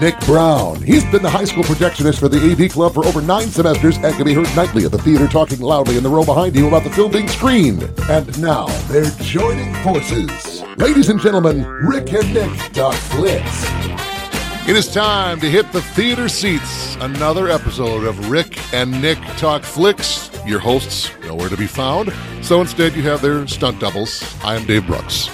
Nick Brown. He's been the high school projectionist for the AV Club for over nine semesters and can be heard nightly at the theater talking loudly in the row behind you about the film being screened. And now they're joining forces. Ladies and gentlemen, Rick and Nick Talk Flicks. It is time to hit the theater seats. Another episode of Rick and Nick Talk Flicks. Your hosts nowhere to be found, so instead you have their stunt doubles. I am Dave Brooks.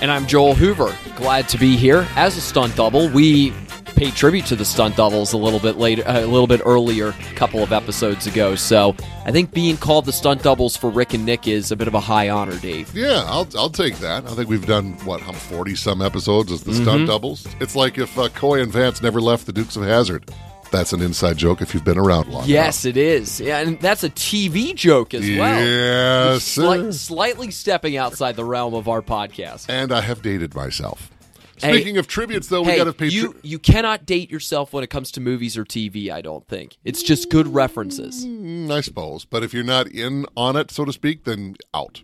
And I'm Joel Hoover. Glad to be here as a stunt double. We paid tribute to the stunt doubles a little bit later, a little bit earlier, a couple of episodes ago. So I think being called the stunt doubles for Rick and Nick is a bit of a high honor, Dave. Yeah, I'll, I'll take that. I think we've done what, 40 some episodes as the stunt doubles. It's like if uh, Coy and Vance never left the Dukes of Hazzard. That's an inside joke if you've been around long Yes, it is. Yeah, and that's a TV joke as well. Yes, Slight- slightly stepping outside the realm of our podcast. And I have dated myself. Hey- Speaking of tributes, though, we hey, got to pay. you tri- you cannot date yourself when it comes to movies or TV. I don't think it's just good references. Mm, I suppose, but if you're not in on it, so to speak, then out.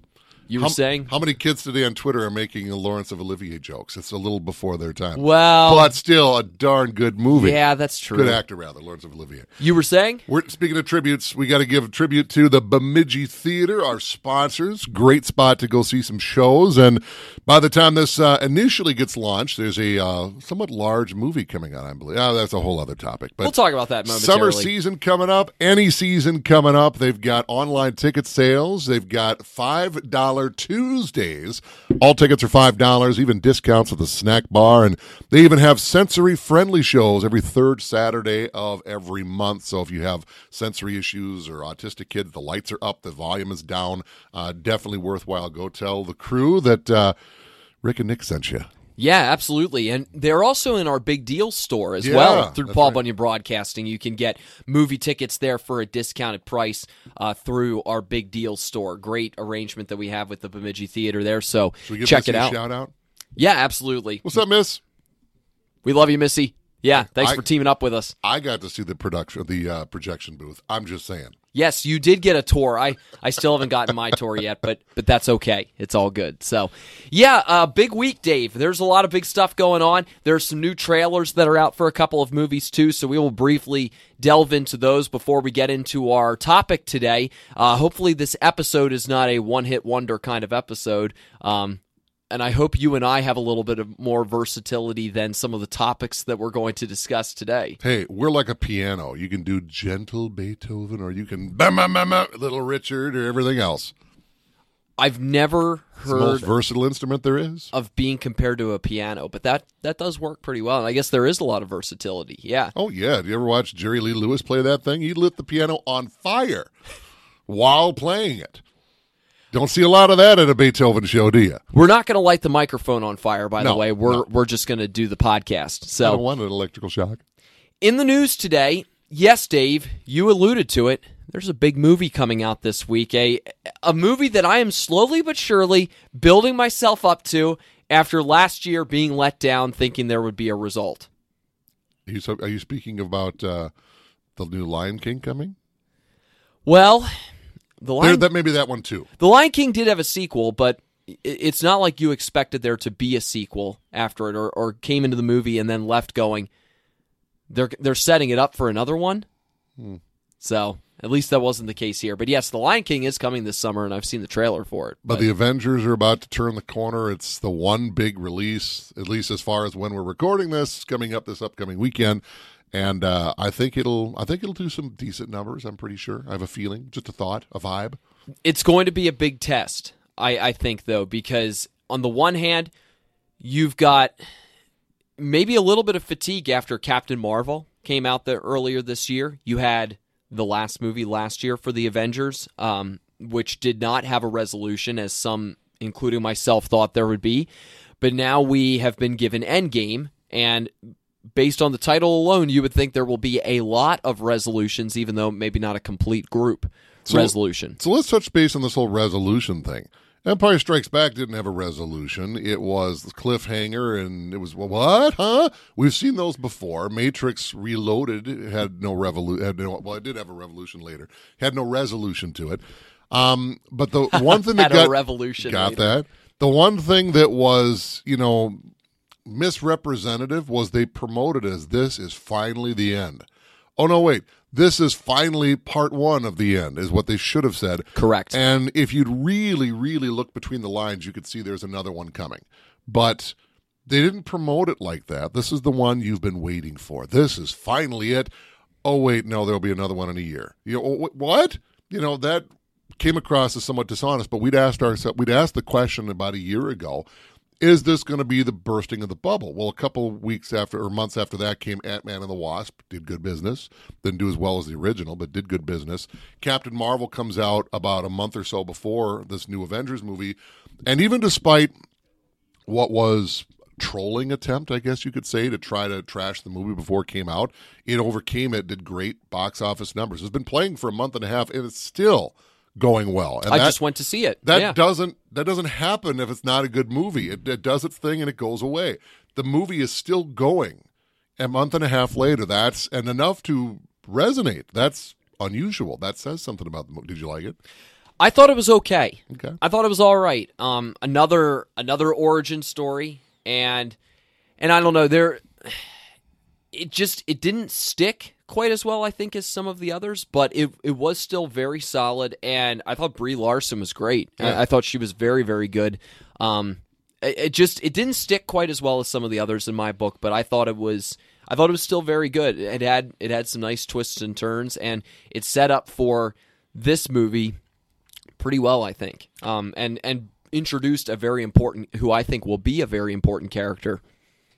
You were How, saying, how many kids today on Twitter are making Lawrence of Olivier jokes? It's a little before their time. well, but still a darn good movie. yeah, that's true. Good actor, rather, Lawrence of Olivier. You were saying? We're speaking of tributes. We got to give a tribute to the Bemidji Theater, our sponsors. Great spot to go see some shows. And by the time this uh, initially gets launched, there's a uh, somewhat large movie coming out. I believe. Oh, that's a whole other topic. But We'll talk about that momentarily. Summer season coming up, any season coming up. They've got online ticket sales. They've got five dollar Tuesdays. All tickets are five dollars, even discounts at the snack bar, and they even have sensory friendly shows every third Saturday of every month. So if you have sensory issues or autistic kids, the lights are up, the volume is down. Uh, definitely worthwhile. Go tell the crew that uh, Rick and Nick sent you. Yeah, absolutely. And they're also in our big deal store as Yeah, well through Paul right. Bunyan Broadcasting. You can get movie tickets there for a discounted price uh, through our big deal store. Great arrangement that we have with the Bemidji Theater there. So Should we give check it a out. shout out? Yeah, absolutely. What's up, Miss? We love you, Missy. Yeah, thanks I- for teaming up with us. I got to see the production, the uh, projection booth. I'm just saying. Yes, you did get a tour. I, I still haven't gotten my tour yet, but but that's okay. It's all good. So, yeah, uh, big week, Dave. There's a lot of big stuff going on. There's some new trailers that are out for a couple of movies too. So we will briefly delve into those before we get into our topic today. Uh, hopefully, this episode is not a one-hit wonder kind of episode. Um, and I hope you and I have a little bit of more versatility than some of the topics that we're going to discuss today. Hey, we're like a piano. You can do gentle Beethoven, or you can bam, bam, bam, bam, Little Richard, or everything else. I've never It's the most versatile instrument there is. of being compared to a piano, but that that does work pretty well. And I guess there is a lot of versatility. Yeah. Oh yeah, do you ever watch Jerry Lee Lewis play that thing? He lit the piano on fire while playing it. Don't see a lot of that at a Beethoven show, do you? We're not going to light the microphone on fire by the way. We're no. we're just going to do the podcast. So I don't want an electrical shock. in the news today, yes, Dave, you alluded to it. There's a big movie coming out this week. A a movie that I am slowly but surely building myself up to after last year being let down thinking there would be a result. Are you, are you speaking about uh, the new Lion King coming? Well, the There, Lion that maybe that one too. The Lion King did have a sequel, but it's not like you expected there to be a sequel after it, or, or came into the movie and then left going. They're they're setting it up for another one. Hmm. So at least that wasn't the case here. But yes, The Lion King is coming this summer, and I've seen the trailer for it. But the Avengers are about to turn the corner. It's the one big release, at least as far as when we're recording this, coming up this upcoming weekend. And uh, I think it'll, I think it'll do some decent numbers. I'm pretty sure. I have a feeling, just a thought, a vibe. it's going to be a big test. I, I think though, because on the one hand, you've got maybe a little bit of fatigue after Captain Marvel came out there earlier this year. You had the last movie last year for the Avengers, um, which did not have a resolution, as some, including myself, thought there would be. But now we have been given Endgame, and based on the title alone, you would think there will be a lot of resolutions, even though maybe not a complete group So- resolution. So let's touch base on this whole resolution thing. Empire Strikes Back didn't have a resolution. It was cliffhanger, and it was what? Huh? We've seen those before. Matrix Reloaded had no revolution. Had no, well, it did have a revolution later. Had no resolution to it. Um, but the one thing that Had a got revolution got later. that. The one thing that was, you know, misrepresentative was they promoted as this is finally the end. Oh no, wait. This is finally part one of the end, is what they should have said. Correct. And if you'd really, really look between the lines, you could see there's another one coming. But they didn't promote it like that. This is the one you've been waiting for. This is finally it. Oh wait, no, there'll be another one in a year. You know what? You know that came across as somewhat dishonest. But we'd asked ourselves, we'd asked the question about a year ago: Is this going to be the bursting of the bubble? Well, a couple weeks after or months after that came Ant Man and the Wasp. Did good business. Didn't do as well as the original, but did good business. Captain Marvel comes out about a month or so before this new Avengers movie, and even despite what was trolling attempt, I guess you could say, to try to trash the movie before it came out. It overcame it, did great box office numbers. It's been playing for a month and a half, and it's still going well. And I that, just went to see it. that yeah. doesn't that doesn't happen if it's not a good movie. It, it does its thing and it goes away. The movie is still going a month and a half later. That's and enough to resonate. That's unusual. That says something about the movie. Did you like it? I thought it was okay. Okay. I thought it was all right. Um, another another origin story, and and I don't know there. It just it didn't stick quite as well, I think, as some of the others, but it it was still very solid. And I thought Brie Larson was great. Yeah. I, I thought she was very very good. Um, it, it just it didn't stick quite as well as some of the others in my book, but I thought it was. I thought it was still very good. It had it had some nice twists and turns, and it set up for this movie pretty well, I think. Um, and and introduced a very important, who I think will be a very important character.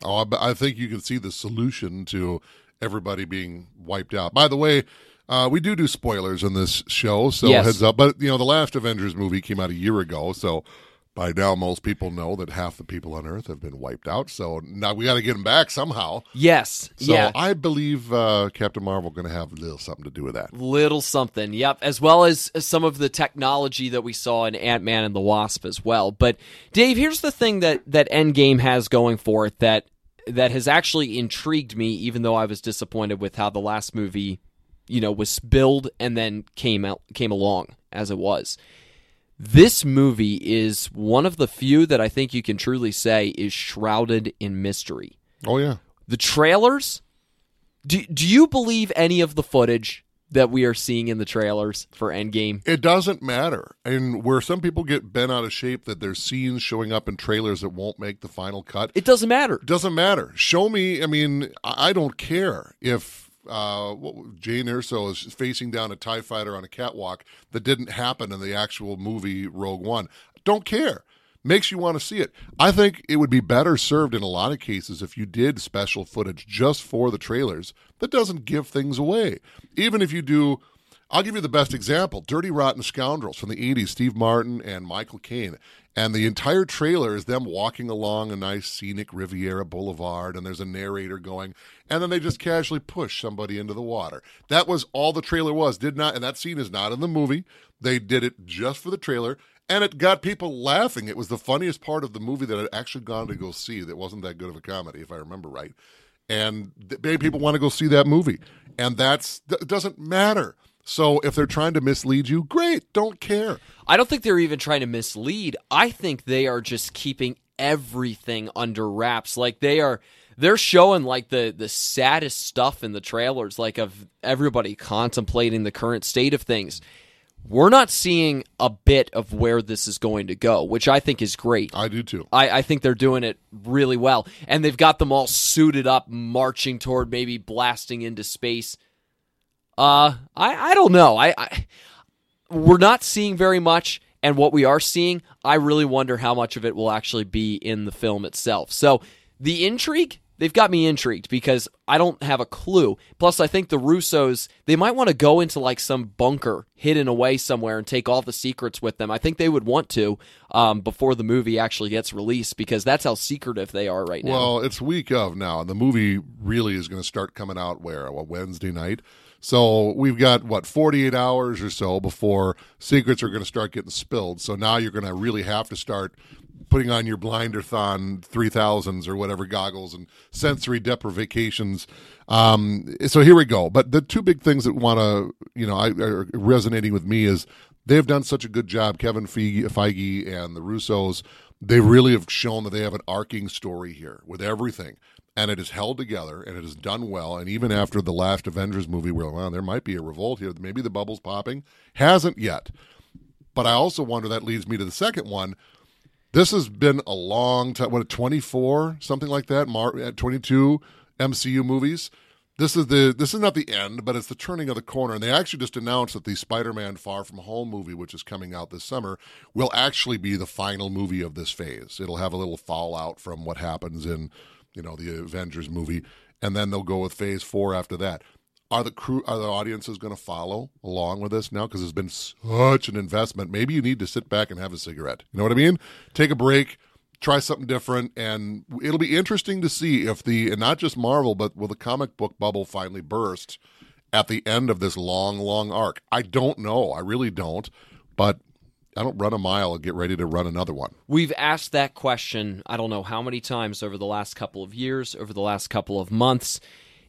Oh, I, I think you can see the solution to everybody being wiped out. By the way, uh, we do do spoilers in this show, so Yes. heads up. But you know, the last Avengers movie came out a year ago, so by now most people know that half the people on Earth have been wiped out. So now we got to get them back somehow. Yes, So yeah, I believe uh, Captain Marvel going to have a little something to do with that. little something. Yep, as well as some of the technology that we saw in Ant Man and the Wasp as well. But Dave, here's the thing that that Endgame has going for it that that has actually intrigued me, even though I was disappointed with how the last movie, you know, was billed and then came out came along as it was. This movie is one of the few that I think you can truly say is shrouded in mystery. Oh yeah, The trailers, do, do you believe any of the footage that we are seeing in the trailers for Endgame? it doesn't matter. And where some people get bent out of shape that there's scenes showing up in trailers that won't make the final cut, It doesn't matter. It doesn't matter. Show me. I mean, I don't care if uh, Jane Erso is facing down a Tie Fighter on a catwalk that didn't happen in the actual movie Rogue One. Don't care. Makes you want to see it. I think it would be better served in a lot of cases if you did special footage just for the trailers that doesn't give things away. Even if you do I'll give you the best example Dirty Rotten Scoundrels from the 80s, Steve Martin and Michael Caine. And the entire trailer is them walking along a nice scenic Riviera Boulevard, and there's a narrator going, and then they just casually push somebody into the water. That was all the trailer was. Did not, and that scene is not in the movie. They did it just for the trailer, and it got people laughing. It was the funniest part of the movie that I'd actually gone to go see. That wasn't that good of a comedy, if I remember right and people want to go see that movie. And that's that doesn't matter. So if they're trying to mislead you, great, don't care. I don't think they're even trying to mislead. I think they are just keeping everything under wraps. Like they are they're showing like the the saddest stuff in the trailers like of everybody contemplating the current state of things. We're not seeing a bit of where this is going to go, which I think is great. I do too. I, I think they're doing it really well. And they've got them all suited up, marching toward maybe blasting into space. Uh, I, I don't know. I, I we're not seeing very much, and what we are seeing, I really wonder how much of it will actually be in the film itself. So the intrigue, they've got me intrigued because I don't have a clue. Plus, I think the Russos they might want to go into like some bunker hidden away somewhere and take all the secrets with them. I think they would want to um, before the movie actually gets released because that's how secretive they are right now. Well, it's week of now, and the movie really is going to start coming out where a Wednesday night. So we've got what 48 hours or so before secrets are going to start getting spilled. So now you're going to really have to start putting on your blinderthon 3000s or whatever goggles and sensory deprivations um, so here we go. But the two big things that want to you know I, are resonating with me is they've done such a good job kevin feige, feige and the russos. They really have shown that they have an arcing story here with everything. And it is held together and it is done well. And even after the last avengers movie we're well there might be a revolt here. Maybe the bubble's popping. Hasn't yet. But i also wonder that leads me to the second one this has been a long time. What, 24, something like that? Mar- uh, 22 MCU movies. This is the this is not the end, but it's the turning of the corner. And they actually just announced that the Spider-Man Far From Home movie, which is coming out this summer, will actually be the final movie of this phase. It'll have a little fallout from what happens in, you know, the Avengers movie, and then they'll go with Phase Four after that are the crew are the audiences going to follow along with this now? Because it's been such an investment. Maybe you need to sit back and have a cigarette. You know what i mean? Take a break try something different and it'll be interesting to see if the and not just marvel but will the comic book bubble finally burst at the end of this long long arc? I don't know. I really don't. But I don't run a mile and get ready to run another one. We've asked that question, I don't know how many times over the last couple of years, over the last couple of months.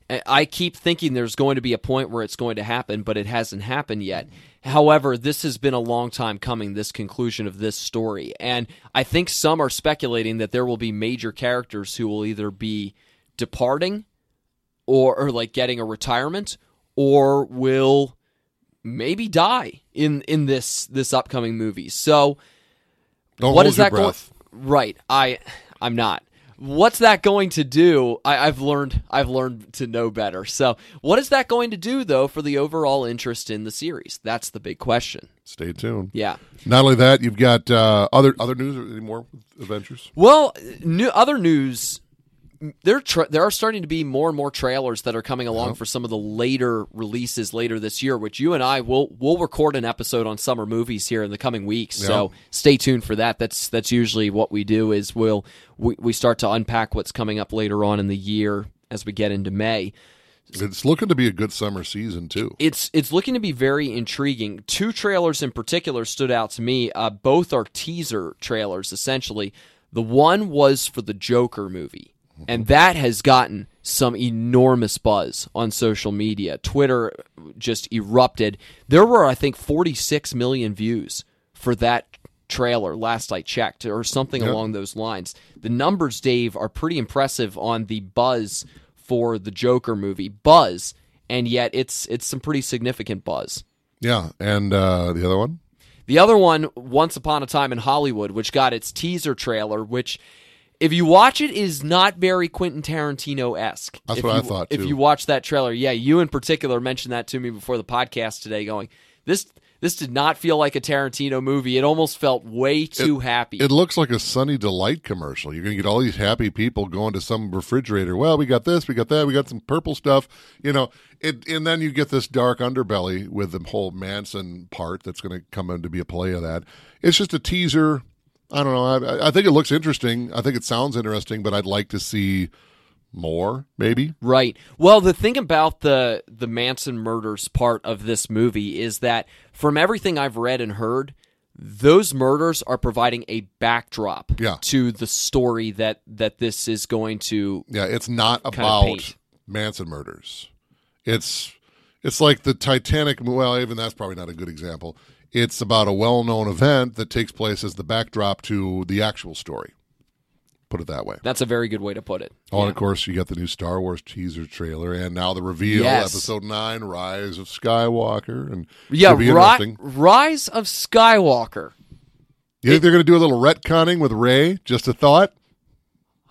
I keep thinking there's going to be a point where it's going to happen, but it hasn't happened yet. However, this has been a long time coming, this conclusion of this story. And I think some are speculating that there will be major characters who will either be departing or, or like getting a retirement or will maybe die in in this this upcoming movie. So Don't what is that going right, I I'm not what's that going to do? I, have learned I've learned to know better. So, what is that going to do though for the overall interest in the series? That's the big question. Stay tuned. Yeah. Not only that, you've got uh, other other news. Or any more adventures? Well, new other news there tra- there are starting to be more and more trailers that are coming along for some of the later releases later this year, which you and I will will record an episode on summer movies here in the coming weeks. So stay tuned for that. That's that's usually what we do is we'll we, we start to unpack what's coming up later on in the year as we get into May. It's looking to be a good summer season too. It's it's looking to be very intriguing. Two trailers in particular stood out to me. Uh, both are teaser trailers, essentially. The one was for the Joker movie and that has gotten some enormous buzz on social media. Twitter just erupted. There were, I think, 46 million views for that trailer last I checked, or something yep. along those lines. The numbers, Dave, are pretty impressive on the buzz for the Joker movie. Buzz, and yet it's it's some pretty significant buzz. Yeah, and uh, the other one. The other one, Once Upon a Time in Hollywood, which got its teaser trailer, which if you watch it, is not very Quentin Tarantino esque. That's if what you, I thought. Too. If you watch that trailer, yeah, you in particular mentioned that to me before the podcast today, going this. This did not feel like a Tarantino movie. It almost felt way too it, happy. It looks like a Sunny Delight commercial. You're going to get all these happy people going to some refrigerator. Well, we got this, we got that, we got some purple stuff, you know. It, and then you get this dark underbelly with the whole Manson part that's going to come in to be a play of that. It's just a teaser I don't know. I, I think it looks interesting. I think it sounds interesting, but I'd like to see more maybe right well the thing about the the manson murders part of this movie is that from everything i've read and heard those murders are providing a backdrop yeah. to the story that that this is going to yeah it's not about manson murders it's it's like the titanic well even that's probably not a good example it's about a well known event that takes place as the backdrop to the actual story. Put it that way. That's a very good way to put it. Oh, yeah. and of course, you got the new Star Wars teaser trailer, and now the reveal, yes. Episode Nine, Rise of Skywalker, and yeah, ri- Rise of Skywalker. You think it, they're going to do a little retconning with Rey? Just a thought.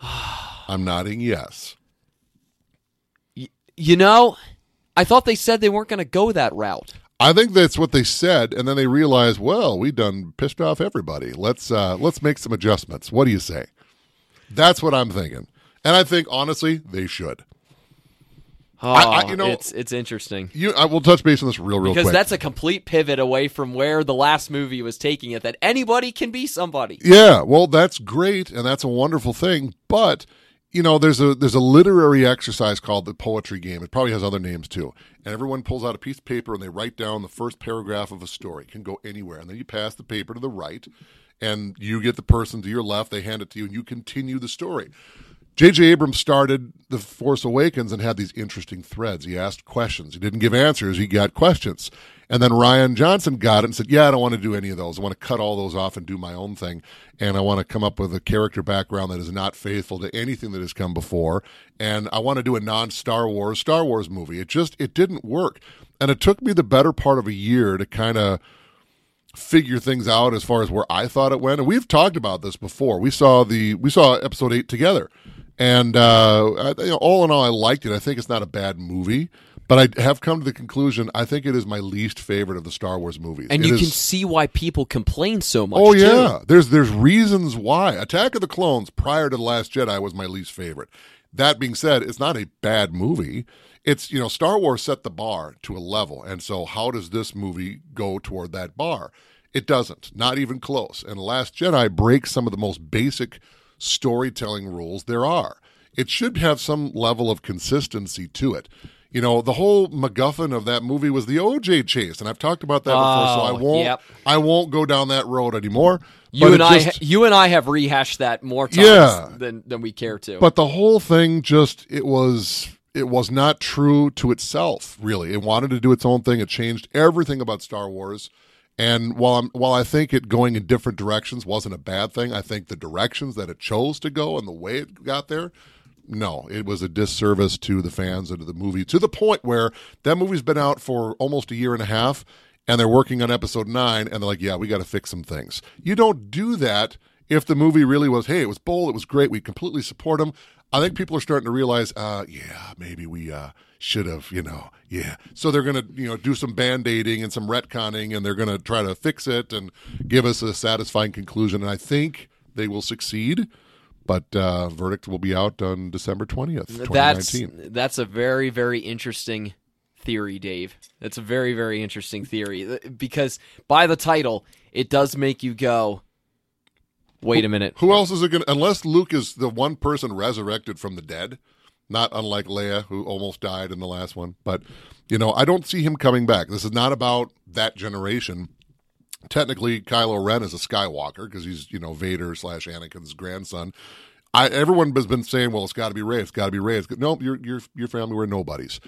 I'm nodding yes. you know, I thought they said they weren't going to go that route. I think that's what they said, and then they realized, well, we done pissed off everybody. Let's uh, let's make some adjustments. What do you say? That's what I'm thinking, and I think honestly they should. Oh, I, I, you know, it's it's interesting. You, I will touch base on this real, real quick. because quick. that's a complete pivot away from where the last movie was taking it. That anybody can be somebody. Yeah, well, that's great, and that's a wonderful thing. But you know, there's a there's a literary exercise called the poetry game. It probably has other names too. And everyone pulls out a piece of paper and they write down the first paragraph of a story. It can go anywhere, and then you pass the paper to the right, and you get the person to your left. They hand it to you, and you continue the story. J.J. Abrams started The Force Awakens and had these interesting threads. He asked questions. He didn't give answers. He got questions. And then Rian Johnson got it and said, Yeah, I don't want to do any of those. I want to cut all those off and do my own thing. And I want to come up with a character background that is not faithful to anything that has come before. And I want to do a non Star Wars Star Wars movie. It just it didn't work. And it took me the better part of a year to kind of figure things out as far as where I thought it went. And we've talked about this before. We saw the we saw episode eight together. And uh, you know, all in all, I liked it. I think it's not a bad movie, but I have come to the conclusion I think it is my least favorite of the Star Wars movies. And It you is- can see why people complain so much. Oh too. yeah, there's there's reasons why Attack of the Clones prior to the Last Jedi was my least favorite. That being said, it's not a bad movie. It's you know Star Wars set the bar to a level, and so how does this movie go toward that bar? It doesn't, not even close. And Last Jedi breaks some of the most basic storytelling rules there are. It should have some level of consistency to it. You know, the whole MacGuffin of that movie was the OJ chase, and I've talked about that before, so I Oh, won't. yep. I won't go down that road anymore. You and it I, just- you and I have rehashed that more times Yeah. than than we care to. but the whole thing just it was it was not true to itself. Really, it wanted to do its own thing. It changed everything about Star Wars. And while I'm, while I think it going in different directions wasn't a bad thing, I think the directions that it chose to go and the way it got there, no, it was a disservice to the fans and to the movie to the point where that movie's been out for almost a year and a half, and they're working on episode nine, and they're like, yeah, we got to fix some things. You don't do that if the movie really was, hey, it was bold, it was great, we completely support them. I think people are starting to realize, uh, yeah, maybe we uh, should have, you know, yeah. So they're going to, you know, do some band aiding and some retconning, and they're going to try to fix it and give us a satisfying conclusion. And I think they will succeed. But uh, verdict will be out on December twentieth, twenty that's that's a very very interesting theory, Dave. That's a very very interesting theory because by the title, it does make you go, "Wait a minute." Who else is it going? to Unless Luke is the one person resurrected from the dead, not unlike Leia, who almost died in the last one. But you know, I don't see him coming back. This is not about that generation. Technically, Kylo Ren is a Skywalker because he's you know Vader slash Anakin's grandson. I everyone has been saying, well, it's got to be Rey. It's got to be Rey. Nope, your your your family were nobodies.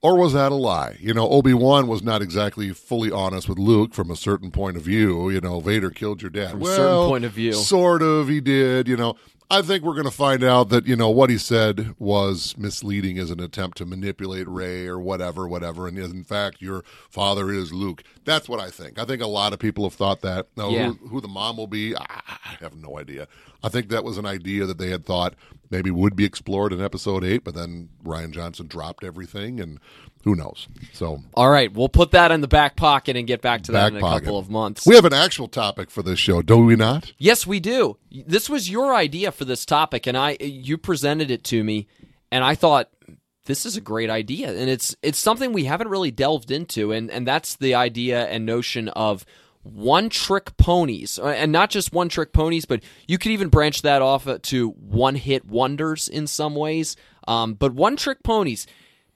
Or was that a lie? You know, Obi Wan was not exactly fully honest with Luke from a certain point of view. You know, Vader killed your dad. From a certain point of view. sort of. He did. You know, I think we're going to find out that you know what he said was misleading as an attempt to manipulate Rey or whatever, whatever. And in fact, your father is Luke. That's what I think. I think a lot of people have thought that. Now, Yeah. who, who the mom will be, I have no idea. I think that was an idea that they had thought maybe would be explored in episode eight, but then Rian Johnson dropped everything, and who knows? So All right, we'll put that in the back pocket and get back to that back in a pocket. couple of months. We have an actual topic for this show, do we not? Yes, we do. This was your idea for this topic, and I you presented it to me, and I thought this is a great idea, and it's it's something we haven't really delved into, and and that's the idea and notion of one trick ponies, uh, and not just one trick ponies, but you could even branch that off uh, to one hit wonders in some ways. Um, but one trick ponies,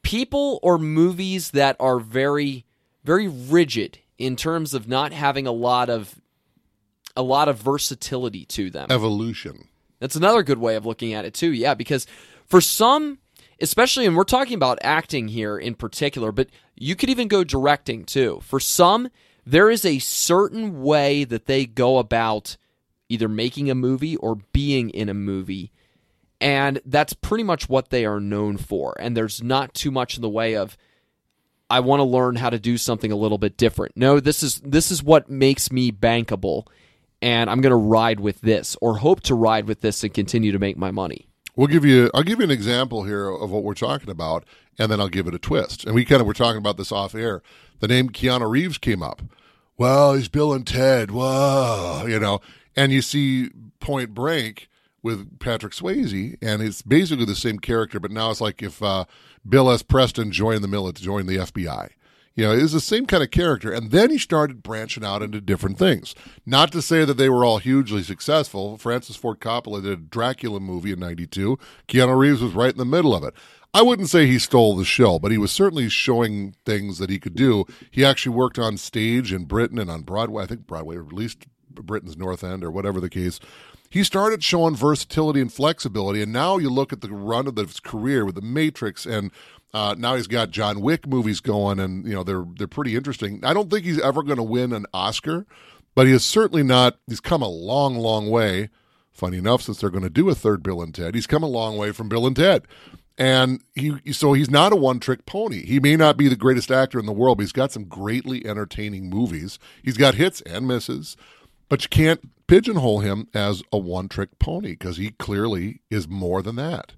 people or movies that are very very rigid in terms of not having a lot of a lot of versatility to them. Evolution. That's another good way of looking at it too. Yeah, because for some, especially, and we're talking about acting here in particular, but you could even go directing too. For some, there is a certain way that they go about either making a movie or being in a movie. And that's pretty much what they are known for. And there's not too much in the way of I want to learn how to do something a little bit different. No, this is this is what makes me bankable and I'm going to ride with this or hope to ride with this and continue to make my money. We'll give you. I'll give you an example here of what we're talking about, and then I'll give it a twist. And we kind of were talking about this off air. The name Keanu Reeves came up. Well, he's Bill and Ted. Whoa, you know. And you see Point Break with Patrick Swayze, and it's basically the same character, but now it's like if uh, Bill S. Preston joined the military, joined the FBI. You know, it was the same kind of character. And then he started branching out into different things. Not to say that they were all hugely successful. Francis Ford Coppola did a Dracula movie in 92. Keanu Reeves was right in the middle of it. I wouldn't say he stole the show, but he was certainly showing things that he could do. He actually worked on stage in Britain and on Broadway. I think Broadway, or at least Britain's North End, or whatever the case. He started showing versatility and flexibility, and now you look at the run of his career with The Matrix and uh, now he's got John Wick movies going, and you know they're they're pretty interesting. I don't think he's ever going to win an Oscar, but he is certainly not. He's come a long, long way. Funny enough, since they're going to do a third Bill and Ted, he's come a long way from Bill and Ted. And he so he's not a one trick pony. He may not be the greatest actor in the world, but he's got some greatly entertaining movies. He's got hits and misses, but you can't pigeonhole him as a one trick pony because he clearly is more than that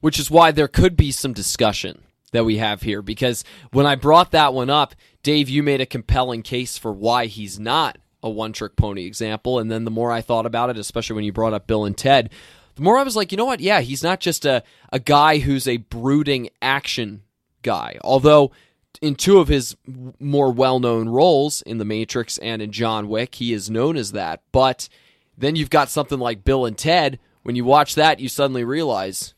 which is why there could be some discussion that we have here. Because when I brought that one up, Dave, you made a compelling case for why he's not a one trick pony example. And then the more I thought about it, especially when you brought up Bill and Ted, the more I was like, you know what? Yeah, he's not just a, a guy who's a brooding action guy. Although in two of his more well known roles in The Matrix and in John Wick, he is known as that. But then you've got something like Bill and Ted. When you watch that, you suddenly realize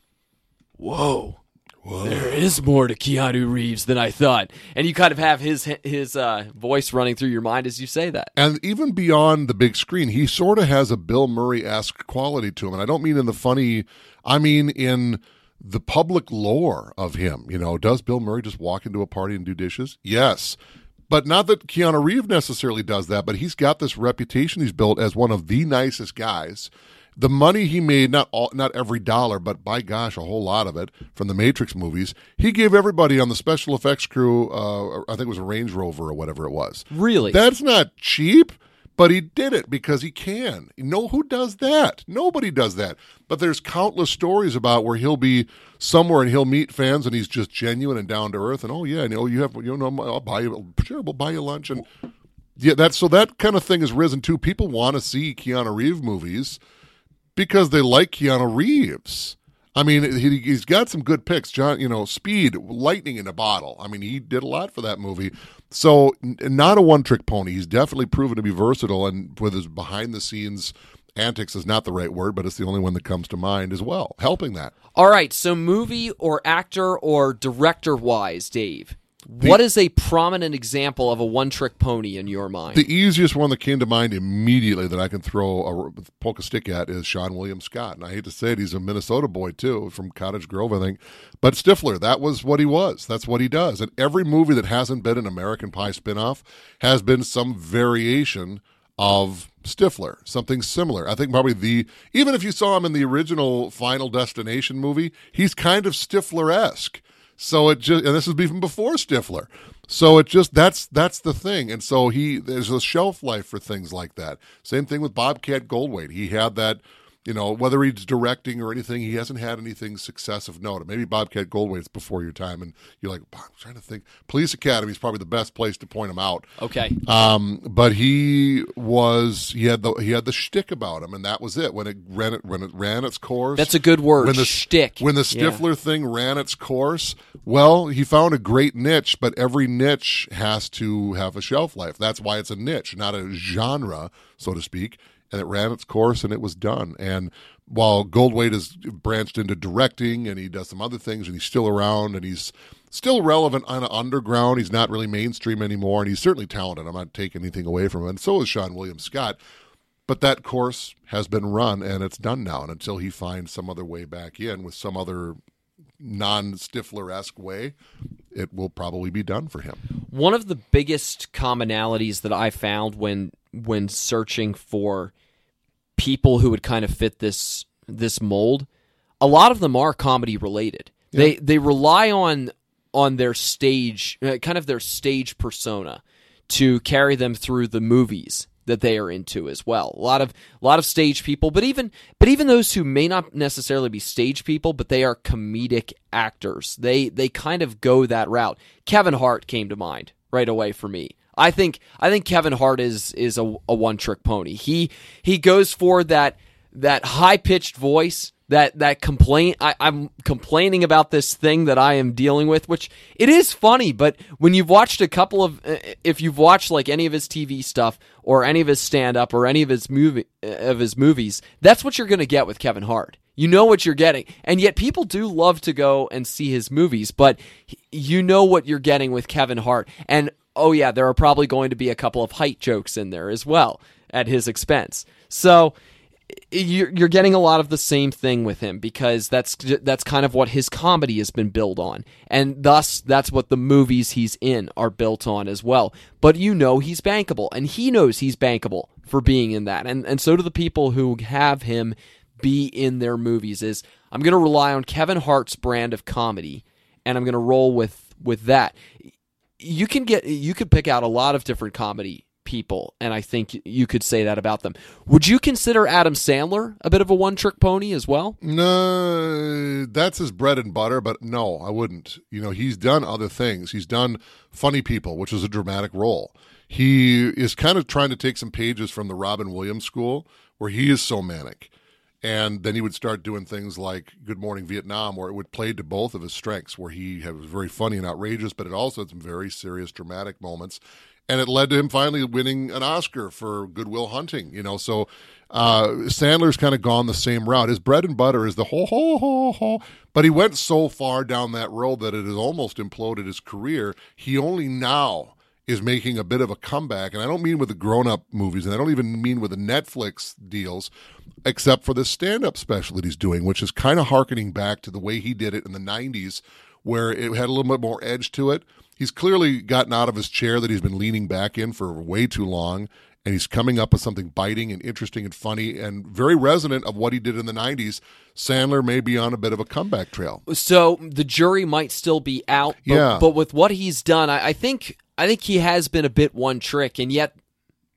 whoa. Whoa. There is more to Keanu Reeves than I thought, and you kind of have his his uh, voice running through your mind as you say that. And even beyond the big screen, he sort of has a Bill Murray esque quality to him, and I don't mean in the funny. I mean in the public lore of him. You know, does Bill Murray just walk into a party and do dishes? Yes. But not that Keanu Reeves necessarily does that, but he's got this reputation he's built as one of the nicest guys the money he made not all, not every dollar but by gosh a whole lot of it from the matrix movies he gave everybody on the special effects crew uh, i think it was a range rover or whatever it was. Really? That's not cheap but he did it because he can. You know who does that? Nobody does that. But there's countless stories about where he'll be somewhere and he'll meet fans and he's just genuine and down to earth and oh yeah and oh you have you know i'll buy you sure we'll buy you lunch and yeah that's so that kind of thing has risen too. People want to see keanu reeves movies because they like Keanu Reeves. I mean, he, he's got some good picks. John, you know, speed, lightning in a bottle. I mean, he did a lot for that movie. So, not a one trick pony. He's definitely proven to be versatile, and with his behind the scenes antics is not the right word, but it's the only one that comes to mind as well, helping that. All right. So, movie or actor or director wise, Dave, the, what is a prominent example of a one trick pony in your mind? The easiest one that came to mind immediately that I can throw a poke a stick at is Seann William Scott. And I hate to say it, he's a Minnesota boy too, from Cottage Grove, I think. But Stifler, that was what he was. That's what he does. And every movie that hasn't been an American Pie spinoff has been some variation of Stifler, something similar. I think probably the even if you saw him in the original Final Destination movie, he's kind of Stifler esque so it just and this is even before Stifler. So it just that's that's the thing. And so he there's a shelf life for things like that. Same thing with Bobcat Goldthwait. He had that you know, whether he's directing or anything, he hasn't had anything success of note. Maybe Bobcat Goldthwait's before your time, and you're like, I'm trying to think. Police Academy is probably the best place to point him out. Okay. Um, but he was he had the he had the shtick about him, and that was it. When it ran it when it ran its course. That's a good word. When the shtick. When the Stifler yeah. thing ran its course, well, he found a great niche, but every niche has to have a shelf life. That's why it's a niche, not a genre, so to speak and it ran its course and it was done. And while Goldthwait has branched into directing and he does some other things and he's still around and he's still relevant on underground, he's not really mainstream anymore and he's certainly talented. I'm not taking anything away from him. And so is Seann William Scott. But that course has been run and it's done now. And until he finds some other way back in with some other non Stifler esque way, it will probably be done for him. One of the biggest commonalities that I found when when searching for people who would kind of fit this this mold, a lot of them are comedy related. Yeah. They they rely on on their stage, uh, kind of their stage persona, to carry them through the movies that they are into as well. A lot of a lot of stage people, but even but even those who may not necessarily be stage people, but they are comedic actors. They they kind of go that route. Kevin Hart came to mind right away for me. I think I think Kevin Hart is is a, a one trick pony. He he goes for that that high pitched voice, that that complaint. I, I'm complaining about this thing that I am dealing with, which it is funny. But when you've watched a couple of, uh, if you've watched like any of his TV stuff or any of his stand up or any of his movie uh, of his movies, that's what you're going to get with Kevin Hart. You know what you're getting. And yet people do love to go and see his movies, but you know what you're getting with Kevin Hart. And oh yeah, there are probably going to be a couple of height jokes in there as well at his expense. So you're, getting a lot of the same thing with him because that's that's kind of what his comedy has been built on, and thus that's what the movies he's in are built on as well. But you know he's bankable, and he knows he's bankable for being in that, and and so do the people who have him be in their movies. Is I'm going to rely on Kevin Hart's brand of comedy, and I'm going to roll with with that. You can get you could pick out a lot of different comedy people, and I think you could say that about them. Would you consider Adam Sandler a bit of a one trick pony as well? No, that's his bread and butter, but no, I wouldn't. You know, he's done other things. He's done Funny People, which is a dramatic role. He is kind of trying to take some pages from the Robin Williams school, where he is so manic. And then he would start doing things like Good Morning Vietnam, where it would play to both of his strengths, where he was very funny and outrageous, but it also had some very serious, dramatic moments. And it led to him finally winning an Oscar for Good Will Hunting, you know. So uh, Sandler's kind of gone the same route. His bread and butter is the ho ho ho ho, but he went so far down that road that it has almost imploded his career. He only now is making a bit of a comeback, and I don't mean with the grown-up movies, and I don't even mean with the Netflix deals, except for the stand-up special that he's doing, which is kind of harkening back to the way he did it in the '90s, where it had a little bit more edge to it. He's clearly gotten out of his chair that he's been leaning back in for way too long, and he's coming up with something biting and interesting and funny and very resonant of what he did in the 90s. Sandler may be on a bit of a comeback trail. So the jury might still be out, but, Yeah. but with what he's done, I, I think I think he has been a bit one trick, and yet.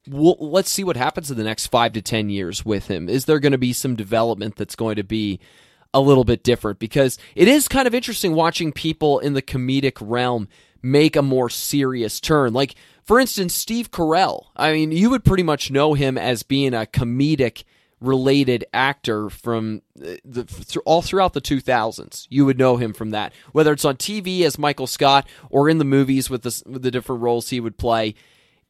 We'll, let's see what happens in the next five to ten years with him. Is there going to be some development that's going to be a little bit different? Because it is kind of interesting watching people in the comedic realm make a more serious turn. Like, for instance, Steve Carell. I mean, you would pretty much know him as being a comedic related actor from uh, the all throughout the 2000s. You would know him from that, whether it's on TV as Michael Scott or in the movies with the with the different roles he would play.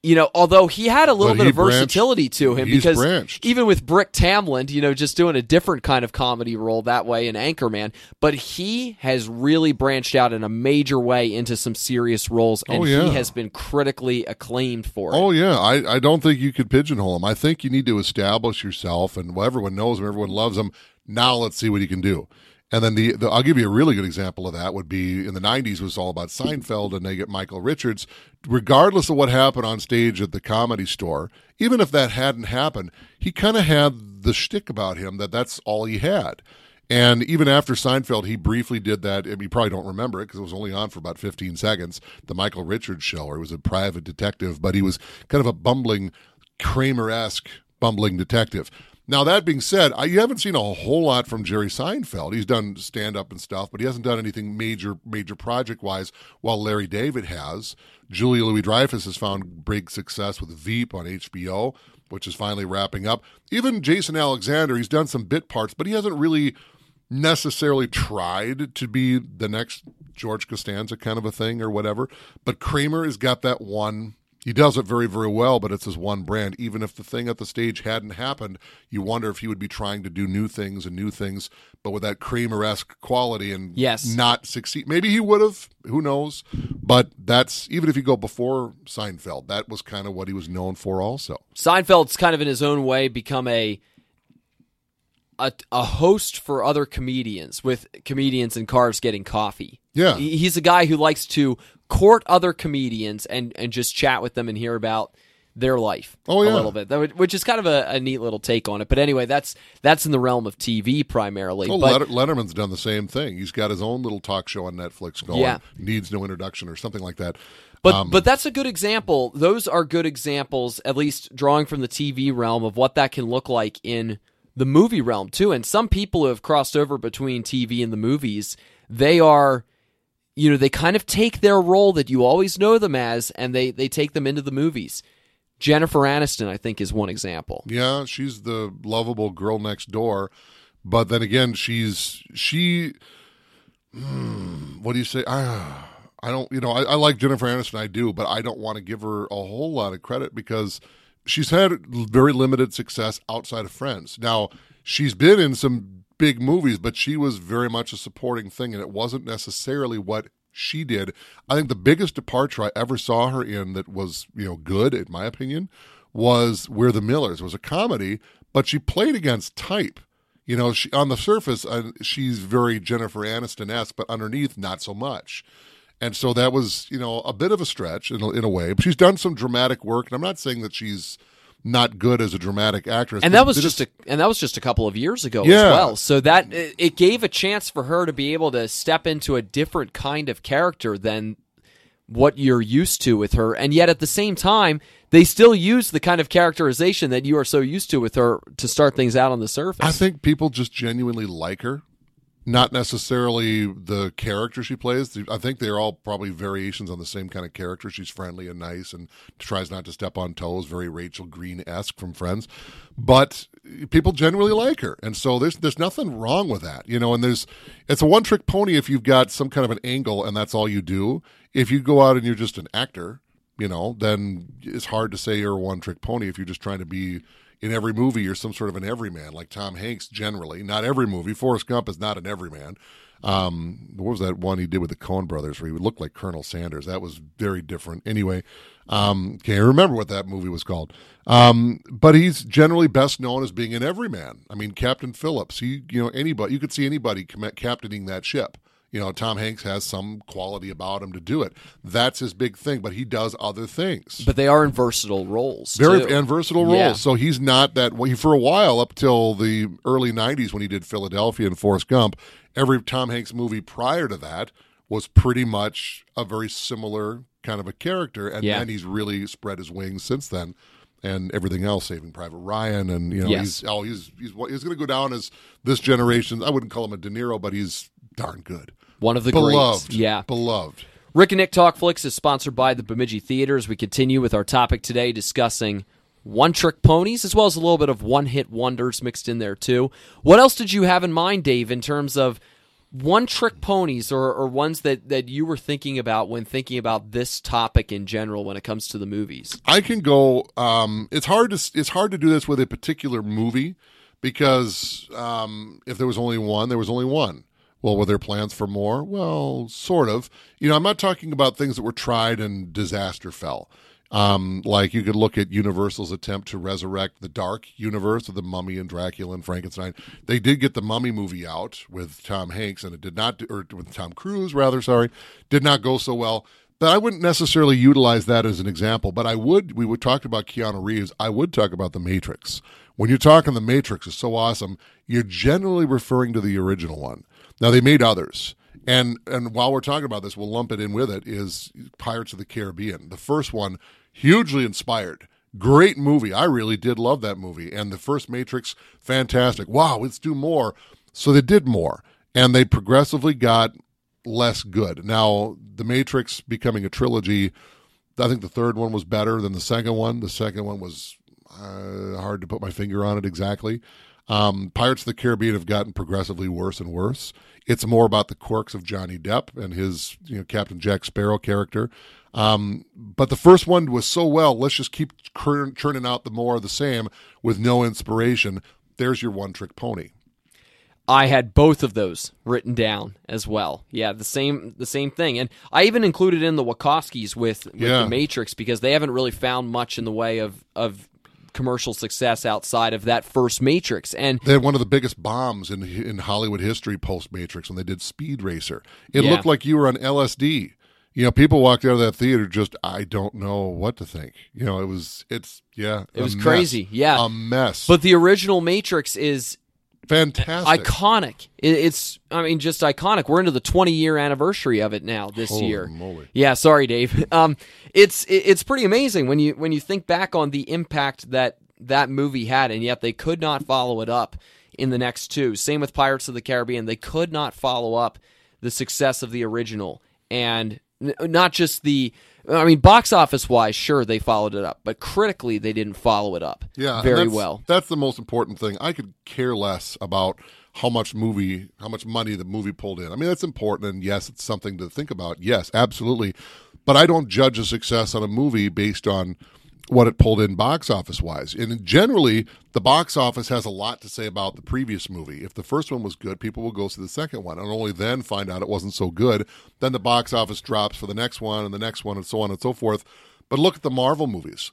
You know, although he had a little But bit of versatility to him because branched. even with Brick Tamland, you know, just doing a different kind of comedy role that way in Anchorman, but he has really branched out in a major way into some serious roles, and Oh, yeah. he has been critically acclaimed for it. Oh yeah, I, I don't think you could pigeonhole him. I think you need to establish yourself, and well, everyone knows him, everyone loves him. Now let's see what he can do. And then the, the I'll give you a really good example of that would be in the '90s was all about Seinfeld, and they get Michael Richards. Regardless of what happened on stage at the Comedy Store, even if that hadn't happened, he kind of had the shtick about him that that's all he had. And even after Seinfeld, he briefly did that. and You probably don't remember it because it was only on for about 15 seconds. The Michael Richards show, where he was a private detective, but he was kind of a bumbling, Kramer esque bumbling detective. Now, that being said, I, you haven't seen a whole lot from Jerry Seinfeld. He's done stand up and stuff, but he hasn't done anything major, major project wise, while Larry David has. Julia Louis Dreyfus has found big success with Veep on HBO, which is finally wrapping up. Even Jason Alexander, he's done some bit parts, but he hasn't really necessarily tried to be the next George Costanza kind of a thing or whatever. But Kramer has got that one. He does it very, very well, but it's his one brand. Even if the thing at the stage hadn't happened, you wonder if he would be trying to do new things and new things, but with that Kramer esque quality and Yes. not succeed. Maybe he would have. Who knows? But that's even if you go before Seinfeld, that was kind of what he was known for, also. Seinfeld's kind of in his own way become a a, a host for other comedians with comedians and cars getting coffee. Yeah. He's a guy who likes to court other comedians and, and just chat with them and hear about their life Oh, a little bit, would- which is kind of a, a neat little take on it. But anyway, that's that's in the realm of TV primarily. Oh, but Letterman's done the same thing. He's got his own little talk show on Netflix going. Yeah. Needs no introduction or something like that. But Um, but that's a good example. Those are good examples, at least drawing from the TV realm of what that can look like in the movie realm too. And some people who have crossed over between TV and the movies, they are you know, they kind of take their role that you always know them as and they they take them into the movies. Jennifer Aniston, I think, is one example. Yeah, she's the lovable girl next door, but then again, she's she. Hmm, what do you say? I, I don't. You know, I, I like Jennifer Aniston. I do, but I don't want to give her a whole lot of credit because she's had very limited success outside of Friends. Now, she's been in some big movies, but she was very much a supporting thing, and it wasn't necessarily what she did. I think the biggest departure I ever saw her in that was, you know, good in my opinion, was We're the Millers. It was a comedy, but she played against type. You know, she on the surface uh, she's very Jennifer Aniston esque, but underneath not so much. And so that was, you know, a bit of a stretch in a, in a way. But she's done some dramatic work, and I'm not saying that she's not good as a dramatic actress. And that was just a and that was just a couple of years ago yeah. as well. So that it gave a chance for her to be able to step into a different kind of character than what you're used to with her. And yet at the same time, they still use the kind of characterization that you are so used to with her to start things out on the surface. I think people just genuinely like her not necessarily the character she plays. I think they're all probably variations on the same kind of character. She's friendly and nice and tries not to step on toes, very Rachel Green esque from Friends. But people generally like her, and so there's there's nothing wrong with that, you know. And there's it's a one trick pony if you've got some kind of an angle and that's all you do. If you go out and you're just an actor, you know, then it's hard to say you're a one trick pony if you're just trying to be in every movie you're some sort of an everyman, like Tom Hanks generally. Not every movie. Forrest Gump is not an everyman. Um, what was that one he did with the Coen brothers where he would look like Colonel Sanders? That was very different. Anyway, um, can't remember what that movie was called. Um, but he's generally best known as being an everyman. I mean, Captain Phillips. He, you know, anybody you could see anybody captaining that ship. You know, Tom Hanks has some quality about him to do it. That's his big thing, but he does other things. But they are in versatile roles. Very too. and versatile roles. Yeah. So he's not that way for a while up till the early 90s when he did Philadelphia and Forrest Gump. Every Tom Hanks movie prior to that was pretty much a very similar kind of a character and yeah. then he's really spread his wings since then and everything else, Saving Private Ryan, and you know, yes. he's oh, he's he's he's going to go down as this generation. I wouldn't call him a De Niro, but he's darn good. One of the beloved, greats. Yeah, beloved. Rick and Nick Talk Flicks is sponsored by the Bemidji Theaters. We continue with our topic today, discussing one trick ponies as well as a little bit of one hit wonders mixed in there too. What else did you have in mind, Dave, in terms of one trick ponies or, or ones that, that you were thinking about when thinking about this topic in general when it comes to the movies? I can go. Um, it's hard to it's hard to do this with a particular movie because um, if there was only one, there was only one. Well, were there plans for more? Well, sort of. You know, I'm not talking about things that were tried and disaster fell. Um, like you could look at Universal's attempt to resurrect the dark universe of the Mummy and Dracula and Frankenstein. They did get the Mummy movie out with Tom Hanks, and it did not, or with Tom Cruise rather. Sorry, did not go so well. But I wouldn't necessarily utilize that as an example. But I would. We would talk about Keanu Reeves. I would talk about The Matrix. When you're talking The Matrix is so awesome, you're generally referring to the original one. Now they made others. And and while we're talking about this, we'll lump it in with it is Pirates of the Caribbean. The first one, hugely inspired. Great movie. I really did love that movie. And the first Matrix, fantastic. Wow, let's do more. So they did more. And they progressively got less good. Now, The Matrix becoming a trilogy, I think the third one was better than the second one. The second one was uh, hard to put my finger on it exactly. Um, Pirates of the Caribbean have gotten progressively worse and worse. It's more about the quirks of Johnny Depp and his you know, Captain Jack Sparrow character. Um, but the first one was so well. Let's just keep churning out the more of the same with no inspiration. There's your one trick pony. I had both of those written down as well. Yeah, the same the same thing. And I even included in the Wachowskis with, with yeah. the Matrix because they haven't really found much in the way of of commercial success outside of that first Matrix. And they had one of the biggest bombs in in Hollywood history post Matrix when they did Speed Racer. It yeah. looked like you were on LSD. You know, people walked out of that theater just I don't know what to think. You know, it was it's yeah, it was mess. crazy. Yeah, a mess. But the original Matrix is fantastic, iconic. It's I mean just iconic. We're into the 20 year anniversary of it now this Holy year. Moly. Yeah, sorry, Dave. Um, it's it's pretty amazing when you when you think back on the impact that that movie had, and yet they could not follow it up in the next two. Same with Pirates of the Caribbean. They could not follow up the success of the original. And not just the. I mean, box office wise, sure they followed it up, but critically they didn't follow it up. Yeah, very that's- well. That's the most important thing. I could care less about how much movie, how much money the movie pulled in. I mean, that's important, and yes, it's something to think about. Yes, absolutely. But I don't judge a success on a movie based on what it pulled in box office wise. And generally, the box office has a lot to say about the previous movie. If the first one was good, people will go see the second one and only then find out it wasn't so good. Then the box office drops for the next one and the next one and so on and so forth. But look at the Marvel movies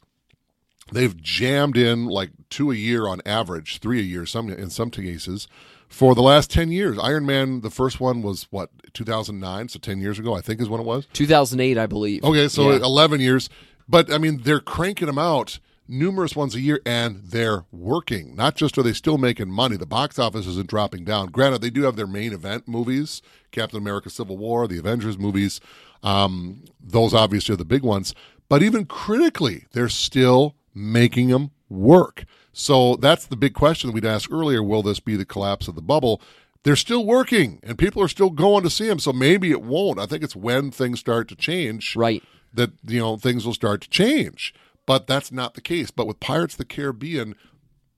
they've jammed in like two a year on average, three a year, some in some cases, for the last ten years. Iron Man, the first one was what two thousand nine, so ten years ago, I think is when it was. 2008, I believe. Okay, so Yeah. eleven years, but I mean they're cranking them out numerous ones a year, and they're working. Not just are they still making money, the box office isn't dropping down. Granted, they do have their main event movies, Captain America: Civil War, the Avengers movies. Um, those obviously are the big ones, but even critically, they're still making them work. So that's the big question we'd ask earlier: Will this be the collapse of the bubble? They're still working, and people are still going to see them. So maybe it won't. I think it's when things start to change Right. That you know things will start to change. But that's not the case. But with Pirates of the Caribbean,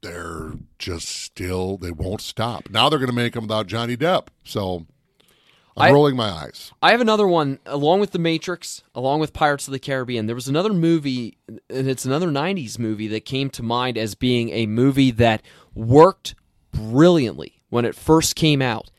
they're just still they won't stop. Now they're going to make them without Johnny Depp. So I'm I- rolling my eyes. I have another one along with The Matrix, along with Pirates of the Caribbean. There was another movie, and it's another 90s movie that came to mind as being a movie that worked brilliantly when it first came out.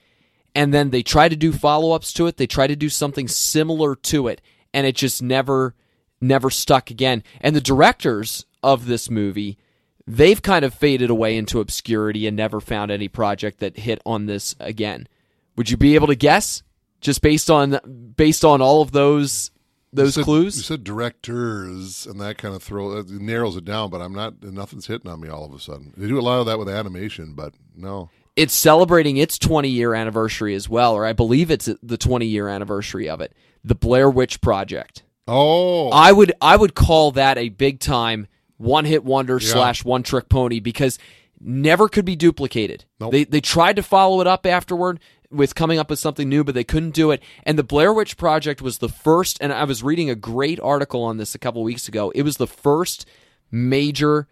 And then they tried to do follow ups to it, they tried to do something similar to it, and it just never, never stuck again. And the directors of this movie, they've kind of faded away into obscurity and never found any project that hit on this again. Would you be able to guess just based on based on all of those those You said- clues? You said directors, and that kind of throw narrows it down. But I'm not. Nothing's hitting on me all of a sudden. They do a lot of that with animation, but no. it's celebrating its 20 year anniversary as well, or I believe it's the 20 year anniversary of it. The Blair Witch Project. Oh, I would I would call that a big time one hit wonder Yeah. slash one trick pony because never could be duplicated. Nope. They they tried to follow it up afterward with coming up with something new, but they couldn't do it. And the Blair Witch Project was the first. And I was reading a great article on this a couple weeks ago. It was the first major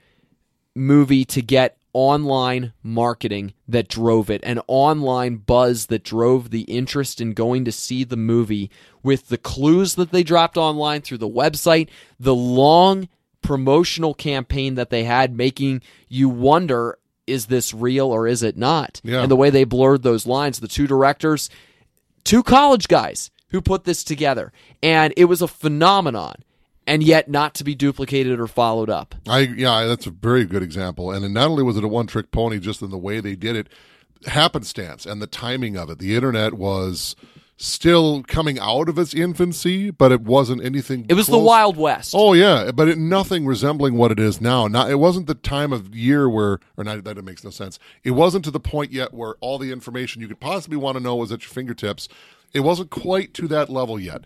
movie to get online marketing that drove it, an online buzz that drove the interest in going to see the movie with the clues that they dropped online through the website, the long promotional campaign that they had, making you wonder is this real or is it not? Yeah. And the way they blurred those lines, the two directors, two college guys who put this together, and it was a phenomenon. And yet, not to be duplicated or followed up. I yeah, that's a very good example. And not only was it a one trick pony, just in the way they did it, happenstance and the timing of it. The internet was still coming out of its infancy, but it wasn't anything. It was the Wild West. Oh yeah, but it, nothing resembling what it is now. Not it wasn't the time of year where, or not that it makes no sense. It wasn't to the point yet where all the information you could possibly want to know was at your fingertips. It wasn't quite to that level yet.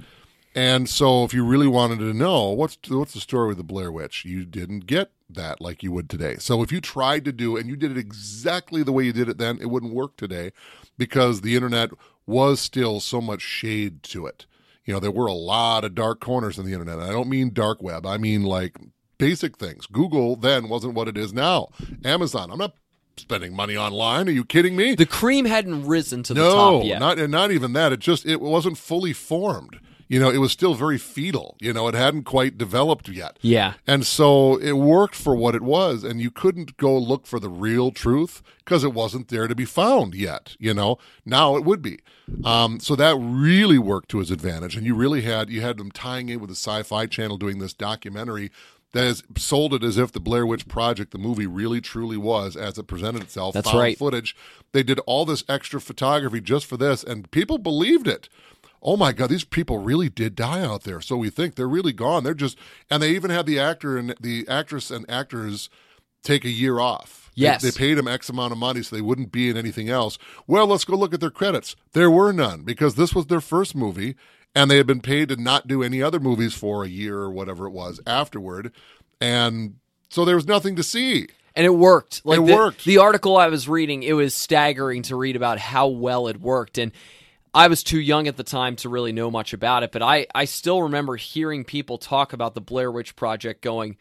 And so, if you really wanted to know what's what's the story with the Blair Witch, you didn't get that like you would today. So, if you tried to do and you did it exactly the way you did it then, it wouldn't work today because the internet was still so much shade to it. You know, there were a lot of dark corners in the internet. I don't mean dark web. I mean like basic things. Google then wasn't what it is now. Amazon. I'm not spending money online. Are you kidding me? The cream hadn't risen to the top yet. No, not and not even that. It just it wasn't fully formed. You know, it was still very fetal. You know, it hadn't quite developed yet. yeah. And so it worked for what it was, and you couldn't go look for the real truth because it wasn't there to be found yet. You know, now it would be. Um, so that really worked to his advantage, and you really had you had them tying in with the Sci-Fi Channel doing this documentary that has sold it as if the Blair Witch Project, the movie, really truly was as it presented itself. That's found right. Footage. They did all this extra photography just for this, and people believed it oh my god these people really did die out there so we think they're really gone they're just and they even had the actor and the actress and actors take a year off They- Yes. they, paid them x amount of money so they wouldn't be in anything else well let's go look at their credits there were none because this was their first movie and they had been paid to not do any other movies for a year or whatever it was afterward and so there was nothing to see And it worked. Like It the, worked. The article I was reading, it was staggering to read about how well it worked. And I was too young at the time to really know much about it, but I, I still remember hearing people talk about the Blair Witch Project going,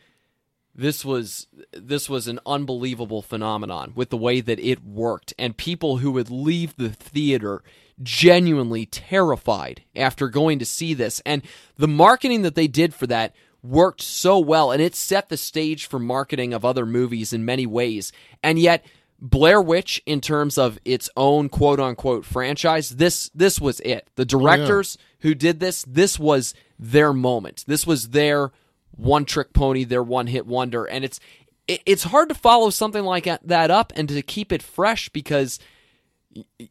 this was this was an unbelievable phenomenon with the way that it worked. And people who would leave the theater genuinely terrified after going to see this. And the marketing that they did for that worked so well and it set the stage for marketing of other movies in many ways. And yet Blair Witch in terms of its own quote unquote franchise this this was it. The oh, directors who did this this was their moment. This was their one trick pony, their one hit wonder, and it's it, it's hard to follow something like that up and to keep it fresh because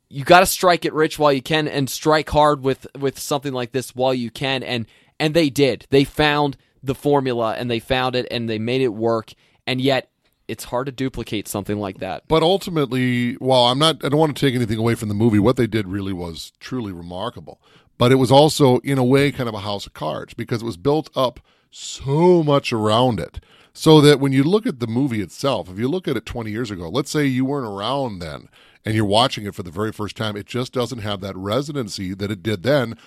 you got to strike it rich while you can and strike hard with with something like this while you can. And and they did. They found the formula and they found it and they made it work. And yet it's hard to duplicate something like that But ultimately, while I'm not, I don't want to take anything away from the movie. What they did really was truly remarkable. But it was also, in a way, kind of a house of cards because it was built up so much around it. So that when you look at the movie itself, if you look at it 20 years ago, let's say you weren't around then and you're watching it for the very first time, it just doesn't have that resonancy that it did then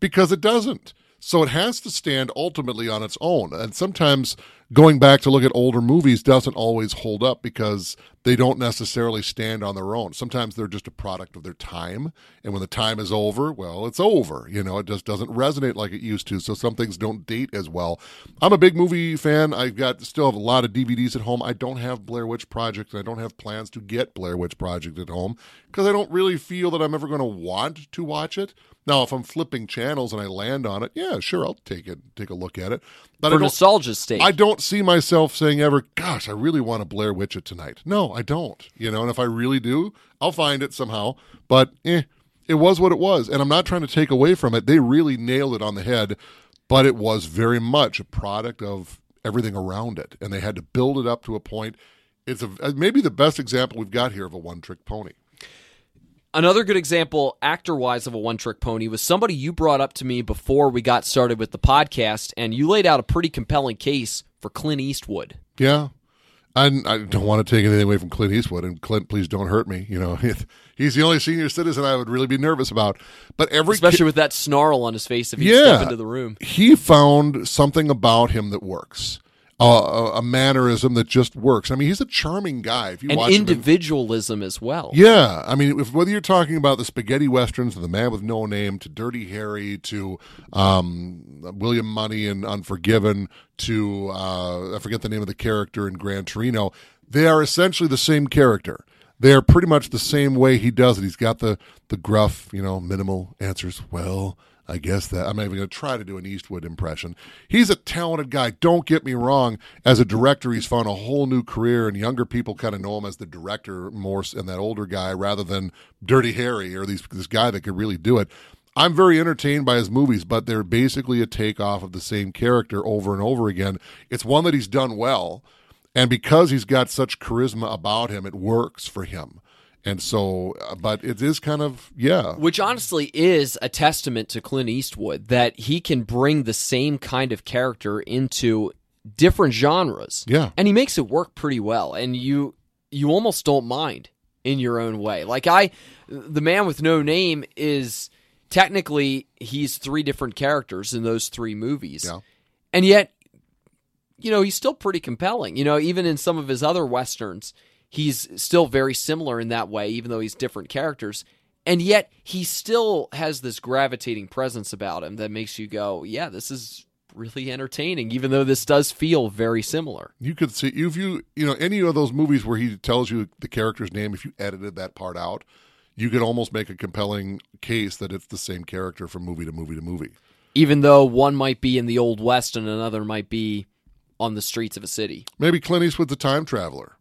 because it doesn't. So it has to stand ultimately on its own. And sometimes going back to look at older movies doesn't always hold up because they don't necessarily stand on their own. Sometimes they're just a product of their time. And when the time is over, well, it's over. You know, it just doesn't resonate like it used to. So some things don't date as well. I'm a big movie fan. I've got still have a lot of DVDs at home. I don't have Blair Witch Project and I don't have plans to get Blair Witch Project at home because I don't really feel that I'm ever going to want to watch it. Now, if I'm flipping channels and I land on it, yeah, sure, I'll take it, take a look at it. But for nostalgia's sake I don't see myself saying ever, gosh, I really want to Blair Witch it tonight. No, I don't. You know, and if I really do, I'll find it somehow. But eh, it was what it was. And I'm not trying to take away from it. They really nailed it on the head, but it was very much a product of everything around it. And they had to build it up to a point. It's a, maybe the best example we've got here of a one trick pony. Another good example, actor wise, of a one trick pony was somebody you brought up to me before we got started with the podcast, and you laid out a pretty compelling case for Clint Eastwood. Yeah. I, I don't want to take anything away from Clint Eastwood, and Clint, please don't hurt me. You know, he's the only senior citizen I would really be nervous about. But every Especially ki- with that snarl on his face if he Yeah. step into the room. he found something about him that works, uh, a, a mannerism that just works. I mean, he's a charming guy. If you And watch him in- individualism as well. yeah, I mean, if, whether you're talking about the spaghetti westerns, to the Man with No Name, to Dirty Harry, to um, William Munny and Unforgiven, to uh, I forget the name of the character in Gran Torino, they are essentially the same character. They are pretty much the same way he does it. He's got the the gruff, you know, minimal answers. Well, I guess that I'm not even going to try to do an Eastwood impression. He's a talented guy. Don't get me wrong. As a director, he's found a whole new career, and younger people kind of know him as the director more and that older guy rather than Dirty Harry or these, this guy that could really do it. I'm very entertained by his movies, but they're basically a takeoff of the same character over and over again. It's one that he's done well, and because he's got such charisma about him, it works for him. And so, uh, but it is kind of yeah, Which honestly is a testament to Clint Eastwood that he can bring the same kind of character into different genres. Yeah. And he makes it work pretty well. And you you almost don't mind in your own way. Like I the man with no name is technically he's three different characters in those three movies. Yeah. And yet you know, he's still pretty compelling. You know, even in some of his other westerns, he's still very similar in that way, even though he's different characters. And yet, he still has this gravitating presence about him that makes you go, yeah, this is really entertaining, even though this does feel very similar. you could see if you you know any of those movies where he tells you the character's name. If you edited that part out, you could almost make a compelling case that it's the same character from movie to movie to movie. Even though one might be in the Old West and another might be on the streets of a city. Maybe Clint Eastwood's a time traveler.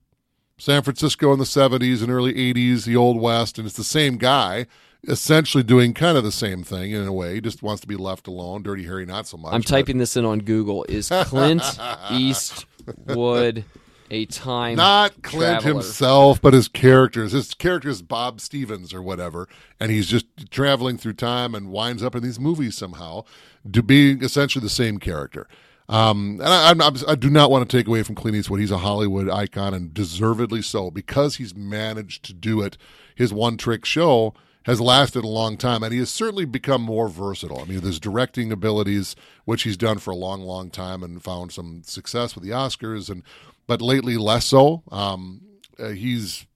San Francisco in the 70s and early 80s, the Old West, and it's the same guy essentially doing kind of the same thing in a way. He just wants to be left alone. Dirty Harry, not so much. I'm but- typing this in on Google. Is Clint Eastwood a time Not Clint traveler? himself, but his characters. His character is Bob Stevens or whatever, and he's just traveling through time and winds up in these movies somehow, to being essentially the same character. Um, and I, I'm, I'm, do not want to take away from Clint Eastwood. He's a Hollywood icon, and deservedly so, because he's managed to do it. His one trick show has lasted a long time, and he has certainly become more versatile. I mean, his directing abilities, which he's done for a long, long time, and found some success with the Oscars, and but lately less so. Um, uh, he's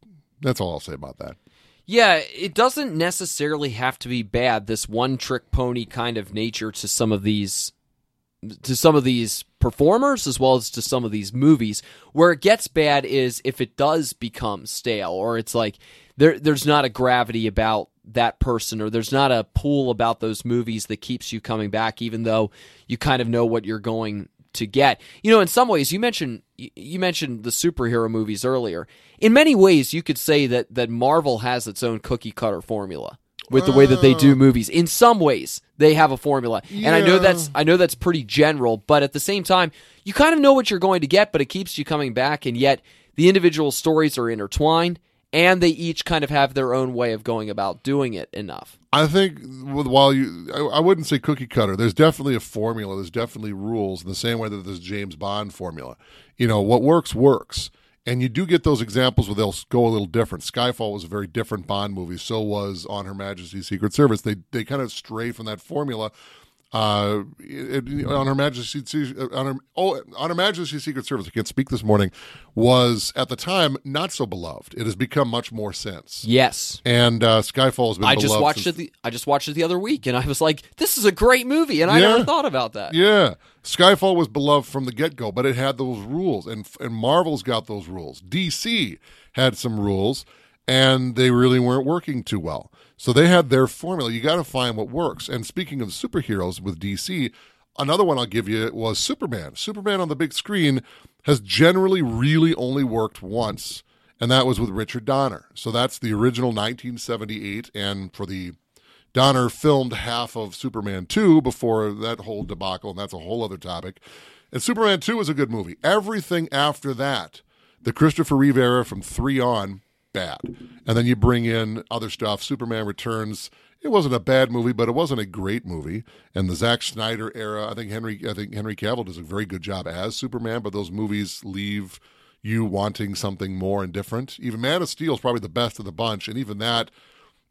that's all I'll say about that. Yeah, it doesn't necessarily have to be bad. This one trick pony kind of nature to some of these to some of these performers as well as to some of these movies. Where it gets bad is if it does become stale or it's like there there's not a gravity about that person or there's not a pull about those movies that keeps you coming back even though you kind of know what you're going to get. You know, in some ways you mentioned you mentioned the superhero movies earlier. In many ways you could say that that Marvel has its own cookie cutter formula with the way that they do uh. movies. In some ways, they have a formula, and I know Yeah. that's I know that's pretty general, but at the same time, you kind of know what you're going to get, but it keeps you coming back, and yet the individual stories are intertwined, and they each kind of have their own way of going about doing it enough. I think with- while you, I, I wouldn't say cookie cutter. There's definitely a formula. There's definitely rules in the same way that there's James Bond formula. You know, what works works, and you do get those examples where they'll go a little different. Skyfall was a very different Bond movie. So was On Her Majesty's Secret Service. They they kind of stray from that formula. Uh, it, on Her Majesty's on her oh on Her Majesty's Secret Service. I can't speak this morning. Was at the time not so beloved. It has become much more since. Yes. And uh, Skyfall has been. I just watched since- it. The, I just watched it the other week, and I was like, "This is a great movie," and I Yeah. never thought about that. Yeah, Skyfall was beloved from the get go, but it had those rules, and and Marvel's got those rules. DC had some rules, and they really weren't working too well. So they had their formula. You got to find what works. And speaking of superheroes with DC, another one I'll give you was Superman. Superman on the big screen has generally really only worked once, and that was with Richard Donner. So that's the original 1978, and for the Donner filmed half of Superman 2 before that whole debacle, and that's a whole other topic. And Superman 2 was a good movie. Everything after that, the Christopher Reeve era from 3 on, bad. And then you bring in other stuff. Superman Returns, it wasn't a bad movie, but it wasn't a great movie. And the Zack Snyder era, I think Henry I think Henry Cavill does a very good job as Superman, but those movies leave you wanting something more and different. Even Man of Steel is probably the best of the bunch, and even that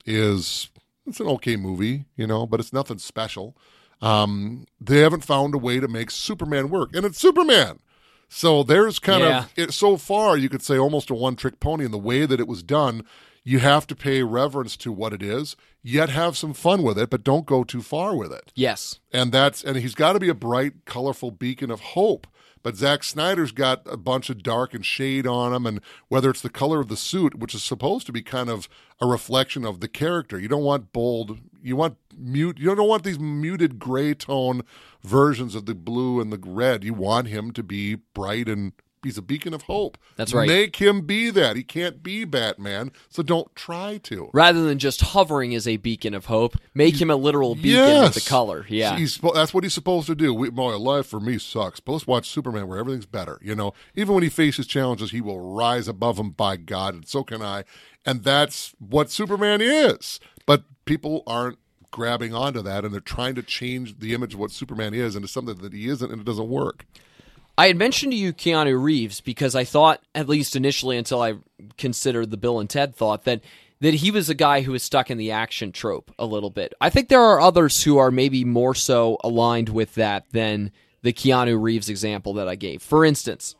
is it's an okay movie, you know, but it's nothing special. Um, they haven't found a way to make Superman work, and it's Superman. So there's kind Yeah. of it, so far you could say almost a one trick pony in the way that it was done. You have to pay reverence to what it is, yet have some fun with it, but don't go too far with it Yes. and that's and he's got to be a bright, colorful beacon of hope. But Zack Snyder's got a bunch of dark and shade on him, and whether it's the color of the suit, which is supposed to be kind of a reflection of the character, you don't want bold. You want mute. You don't want these muted gray tone versions of the blue and the red. You want him to be bright and he's a beacon of hope. That's right. Make him be that. He can't be Batman, so don't try to. Rather than just hovering as a beacon of hope, make him a literal beacon with the color. Yeah. He's, that's what he's supposed to do. We, boy, life for me sucks. But let's watch Superman where everything's better. You know, even when he faces challenges, he will rise above them by God, and so can I. And that's what Superman is. But people aren't grabbing onto that, and they're trying to change the image of what Superman is into something that he isn't, and it doesn't work. I had mentioned to you Keanu Reeves because I thought, at least initially, until I considered the Bill and Ted thought that that he was a guy who was stuck in the action trope a little bit. I think there are others who are maybe more so aligned with that than the Keanu Reeves example that I gave. For instance,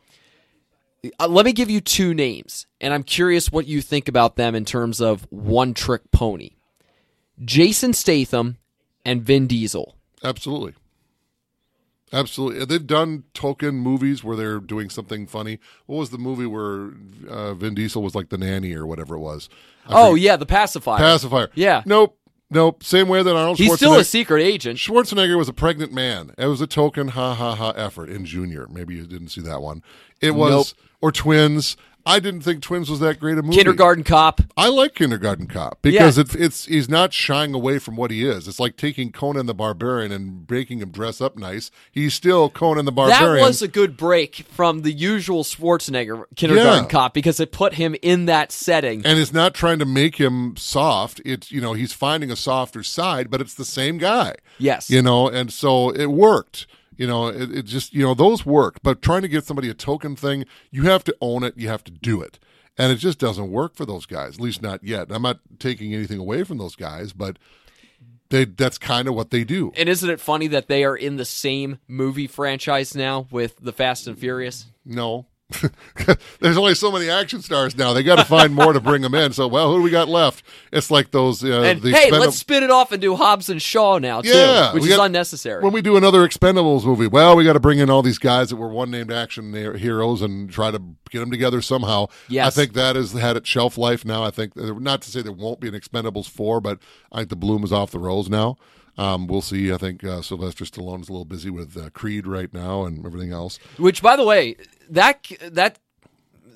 uh, let me give you two names, and I'm curious what you think about them in terms of one trick pony: Jason Statham and Vin Diesel. Absolutely. Absolutely. They've done token movies where they're doing something funny. What was the movie where uh, Vin Diesel was like the nanny or whatever it was? I Oh forget- yeah, the pacifier. Pacifier. Yeah. Nope. Nope. Same way that Arnold He's still a secret agent. Schwarzenegger was a pregnant man. It was a token ha ha ha effort in Junior. Maybe you didn't see that one. It was Nope. or Twins. I didn't think Twins was that great a movie. Kindergarten Cop. I like Kindergarten Cop because it's it's he's not shying away from what he is. It's like taking Conan the Barbarian and making him dress up nice. He's still Conan the Barbarian. That was a good break from the usual Schwarzenegger Kindergarten Yeah. Cop because it put him in that setting. and it's not trying to make him soft. It's you know he's finding a softer side, but it's the same guy. Yes. you know, and so it worked. You know, it, it just you know those work, but trying to get somebody a token thing, you have to own it. You have to do it. and it just doesn't work for those guys. At least not yet. I'm not taking anything away from those guys, but they that's kind of what they do. And isn't it funny that they are in the same movie franchise now with the Fast and Furious? No. There's only so many action stars now. They got to find more to bring them in. So, well, who do we got left? It's like those. Uh, And hey, let's spin it off and do Hobbs and Shaw now too, Yeah, which is got- unnecessary. when we do another Expendables movie, well, we got to bring in all these guys that were one named action heroes and try to get them together somehow. Yes. I think that has had its shelf life now. I think not to say there won't be an Expendables four, but I think the bloom is off the rose now. Um, we'll see. I think uh, Sylvester Stallone's a little busy with uh, Creed right now and everything else. Which, by the way, that that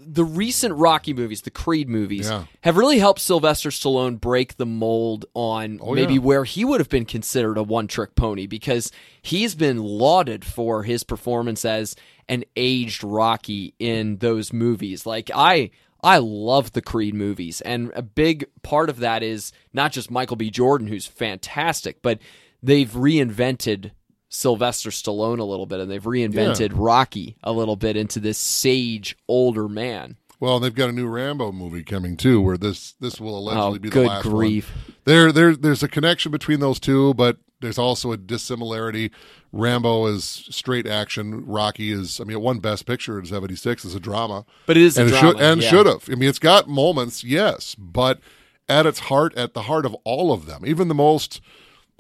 the recent Rocky movies, the Creed movies, Yeah. have really helped Sylvester Stallone break the mold on Oh, maybe yeah. where he would have been considered a one-trick pony because he's been lauded for his performance as an aged Rocky in those movies. Like I. I love the Creed movies, and a big part of that is not just Michael B. Jordan, who's fantastic, but they've reinvented Sylvester Stallone a little bit, and they've reinvented Rocky a little bit into this sage older man. Well, they've got a new Rambo movie coming too, where this this will allegedly Oh, be the good last grief. one. There, there, there's a connection between those two, but there's also a dissimilarity. Rambo is straight action. Rocky is, I mean, it won Best Picture in '76 as a drama, But it is a and drama, should and yeah. should have. I mean, it's got moments, yes, but at its heart, at the heart of all of them, even the most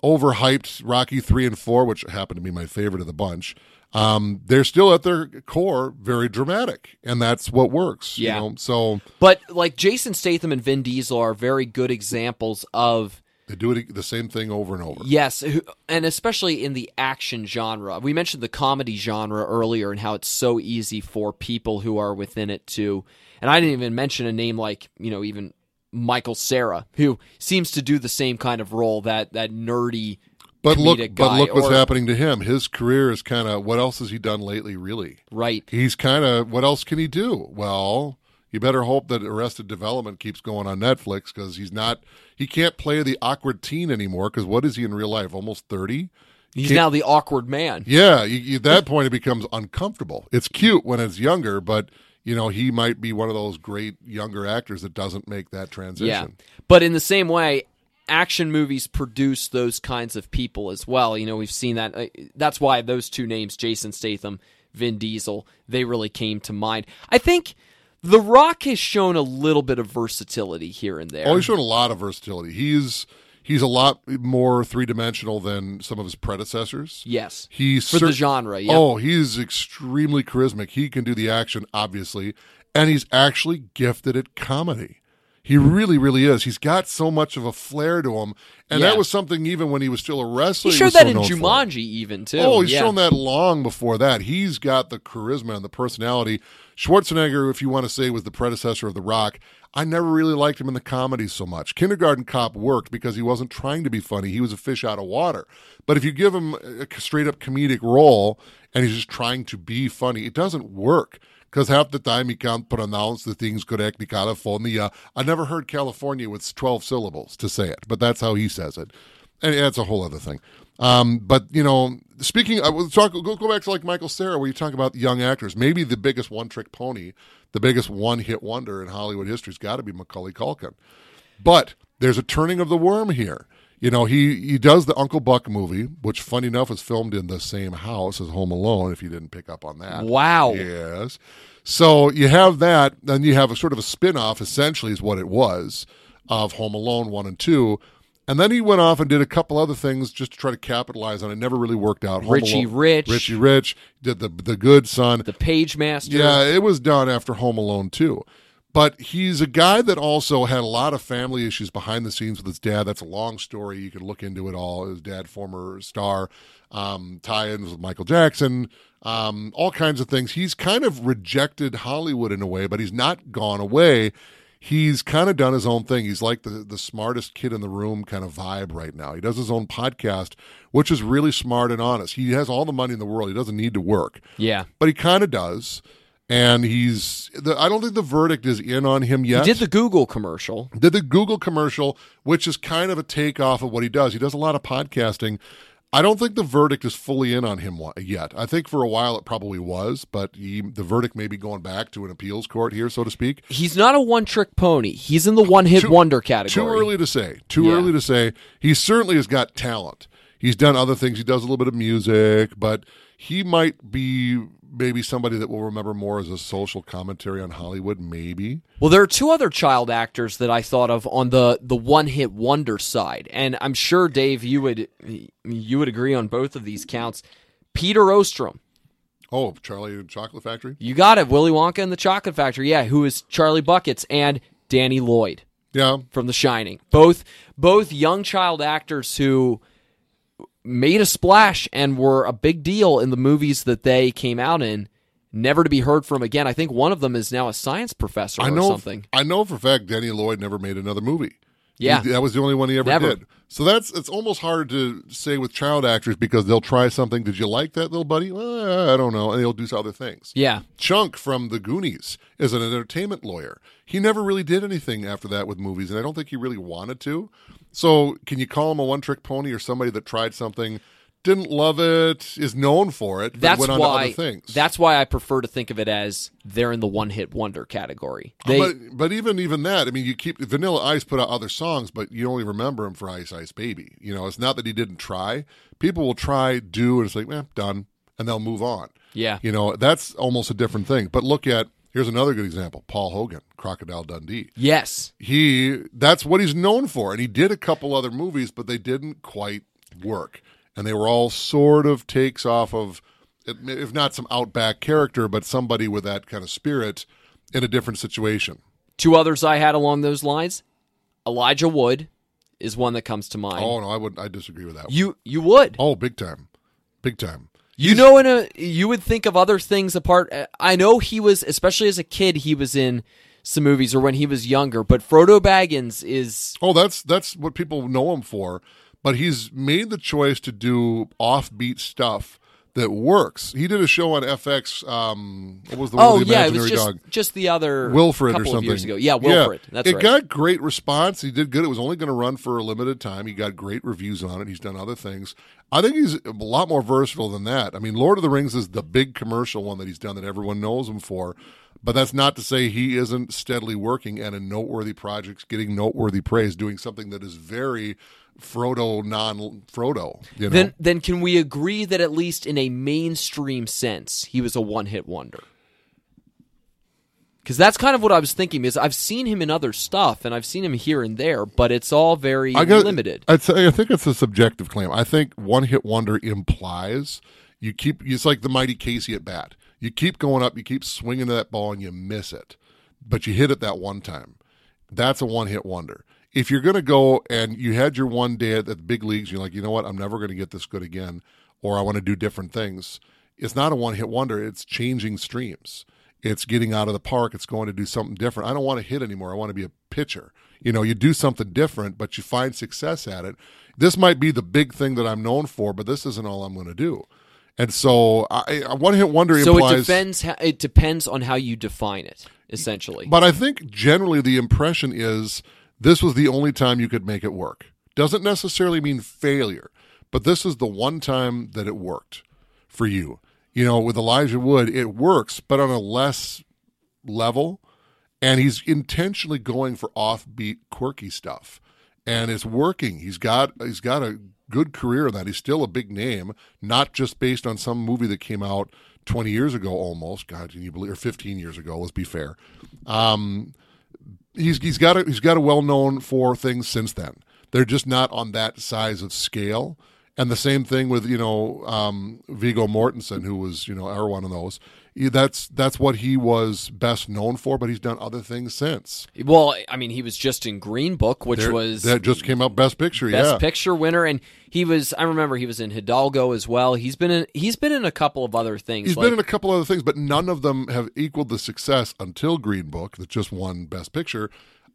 overhyped Rocky three and four, which happened to be my favorite of the bunch. Um, they're still at their core very dramatic, and that's what works. Yeah. You know? So But like Jason Statham and Vin Diesel are very good examples of they do it the same thing over and over. yes, and especially in the action genre. We mentioned the comedy genre earlier and how it's so easy for people who are within it to. And I didn't even mention a name like you know even Michael Cera, who seems to do the same kind of role that that nerdy. But look, comedic but look what's or- happening to him. His career is kind of what else has he done lately? Really, Right. he's kind of what else can he do? Well, you better hope that Arrested Development keeps going on Netflix because he's not. He can't play the awkward teen anymore. Because what is he in real life? Almost thirty. He's Can't- now the awkward man. Yeah, you, at that point it becomes uncomfortable. It's cute when it's younger, but you know he might be one of those great younger actors that doesn't make that transition. Yeah. But in the same way, action movies produce those kinds of people as well. You know, we've seen that. uh, That's why those two names, Jason Statham, Vin Diesel, they really came to mind. I think The Rock has shown a little bit of versatility here and there. Oh, he's shown a lot of versatility. He's he's a lot more three dimensional than some of his predecessors. yes. He's For the genre, yeah. Oh, he's extremely charismatic. He can do the action, obviously, and he's actually gifted at comedy. He really, really is. He's got so much of a flair to him, and Yeah. that was something even when he was still a wrestler. He showed was that so in. Jumanji, even, too. Oh, he's yeah. shown that long before that. He's got the charisma and the personality. Schwarzenegger, if you want to say, was the predecessor of The Rock. I never really liked him in the comedies so much. Kindergarten Cop worked because he wasn't trying to be funny. He was a fish out of water. But if you give him a straight up comedic role and he's just trying to be funny, it doesn't work. Because half the time he can't pronounce the things correctly, California. I never heard California with 12 syllables to say it, but that's how he says it and that's a whole other thing. Um, but you know, speaking, I will talk. Go, go back to like Michael Cera, where you talk about young actors. Maybe the biggest one-trick pony, the biggest one-hit wonder in Hollywood history's got to be Macaulay Culkin. But there's a turning of the worm here. You know, he he does the Uncle Buck movie, which, funny enough, is filmed in the same house as Home Alone. If you didn't pick up on that, Wow. Yes. So you have that, then you have a sort of a spin-off, essentially, is what it was, of Home Alone 1 and 2. And then he went off and did a couple other things just to try to capitalize on it. Never really worked out. Home Richie Alone- Rich. Richie Rich did the the Good Son. The Page Master. Yeah, it was done after Home Alone 2. But he's a guy that also had a lot of family issues behind the scenes with his dad. That's a long story. You can look into it all. His dad, former star, um, tie-ins with Michael Jackson, um, all kinds of things. He's kind of rejected Hollywood in a way, but he's not gone away. He's kind of done his own thing. He's like the the smartest kid in the room kind of vibe right now. He does his own podcast, which is really smart and honest. He has all the money in the world. He doesn't need to work Yeah. but he kind of does. And he's, the, I don't think the verdict is in on him yet. He did the Google commercial. did the Google commercial, which is kind of a takeoff of what he does. He does a lot of podcasting. I don't think the verdict is fully in on him yet. I think for a while it probably was, but he, the verdict may be going back to an appeals court here, so to speak. He's not a one trick pony. He's in the one hit wonder category. Too early to say. Too Yeah. early to say. He certainly has got talent. He's done other things. He does a little bit of music, but he might be maybe somebody that we'll remember more as a social commentary on Hollywood. Maybe. Well, there are two other child actors that I thought of on the the one hit wonder side, and I'm sure Dave, you would you would agree on both of these counts. Peter Ostrum, Oh, Charlie and Chocolate Factory. you got it. Willy Wonka and the Chocolate Factory, yeah. Who is Charlie Buckets and Danny Lloyd Yeah, from The Shining? Both both young child actors who made a splash and were a big deal in the movies that they came out in. Never to be heard from again. I think one of them is now a science professor I or know. something. I know for a fact Danny Lloyd never made another movie. Yeah. He- that was the only one he ever Never. did. So that's it's almost hard to say with child actors because they'll try something. Did you like that little buddy? Well, I don't know, and they'll do other things. Yeah. Chunk from the Goonies is an entertainment lawyer. He never really did anything after that with movies, and I don't think he really wanted to. So, can you call him a one-trick pony or somebody that tried something, didn't love it, is known for it, but that's went on why to other things? that's why I prefer to think of it as they're in the one hit wonder category. They but but even even that, I mean, you keep Vanilla Ice put out other songs, but you only remember him for Ice Ice Baby. You know, it's not that he didn't try. People will try, do, and it's like, eh, done, and they'll move on. yeah. You know, that's almost a different thing. But look at here's another good example: Paul Hogan, Crocodile Dundee. Yes. He that's what he's known for, and he did a couple other movies, but they didn't quite work, and they were all sort of takes off of, if not some outback character, but somebody with that kind of spirit in a different situation. Two others I had along those lines. Elijah Wood is one that comes to mind. Oh no, I would I disagree with that. You you would. oh, big time, big time. You know, in a you would think of other things apart. Uh, I know he was, especially as a kid, he was in some movies or when he was younger. But Frodo Baggins is Oh, that's that's what people know him for. But he's made the choice to do offbeat stuff that works. He did a show on FX. Um, what was the one oh the yeah, it was just dog? just the other Wilfred couple or something of years ago. Yeah, Wilfred. That's it right. got great response. He did good. It was only going to run for a limited time. He got great reviews on it. He's done other things. I think he's a lot more versatile than that. I mean, Lord of the Rings is the big commercial one that he's done that everyone knows him for. But that's not to say he isn't steadily working and in noteworthy projects, getting noteworthy praise, doing something that is very Frodo non Frodo. You know, then then can we agree that at least in a mainstream sense, he was a one hit wonder? Because that's kind of what I was thinking. Is I've seen him in other stuff, and I've seen him here and there, but it's all very I got- limited. I'd say I think it's a subjective claim. I think one hit wonder implies you keep. It's like the mighty Casey at bat. You keep going up, you keep swinging to that ball, and you miss it, but you hit it that one time. That's a one hit wonder. If you're going to go and you had your one day at the big leagues, you're like, you know what, I'm never going to get this good again, or I want to do different things. It's not a one hit wonder. It's changing streams. It's getting out of the park. It's going to do something different. I don't want to hit anymore. I want to be a pitcher. You know, you do something different, but you find success at it. This might be the big thing that I'm known for, but this isn't all I'm going to do. And so, I, I one hit wonder So implies. it depends. How, it depends on how you define it, essentially. But I think generally the impression is this was the only time you could make it work. Doesn't necessarily mean failure, but this is the one time that it worked for you. You know, with Elijah Wood, it works, but on a less level. And he's intentionally going for offbeat, quirky stuff. And it's working. He's got he's got a good career in that. He's still a big name, not just based on some movie that came out 20 years ago almost. God, can you believe or 15 years ago, let's be fair. Um, he's he's got a, he's got a well known for things since then. They're just not on that size of scale. And the same thing with you know um, Viggo Mortensen, who was you know ever one of those. That's that's what he was best known for, but he's done other things since. well, I mean, he was just in Green Book, which There- was that just came out Best Picture. Best yeah, Picture winner, and he was. I remember he was in Hidalgo as well. He's been in. He's been in a couple of other things. He's like, been in a couple other things, but none of them have equaled the success until Green Book, that just won Best Picture,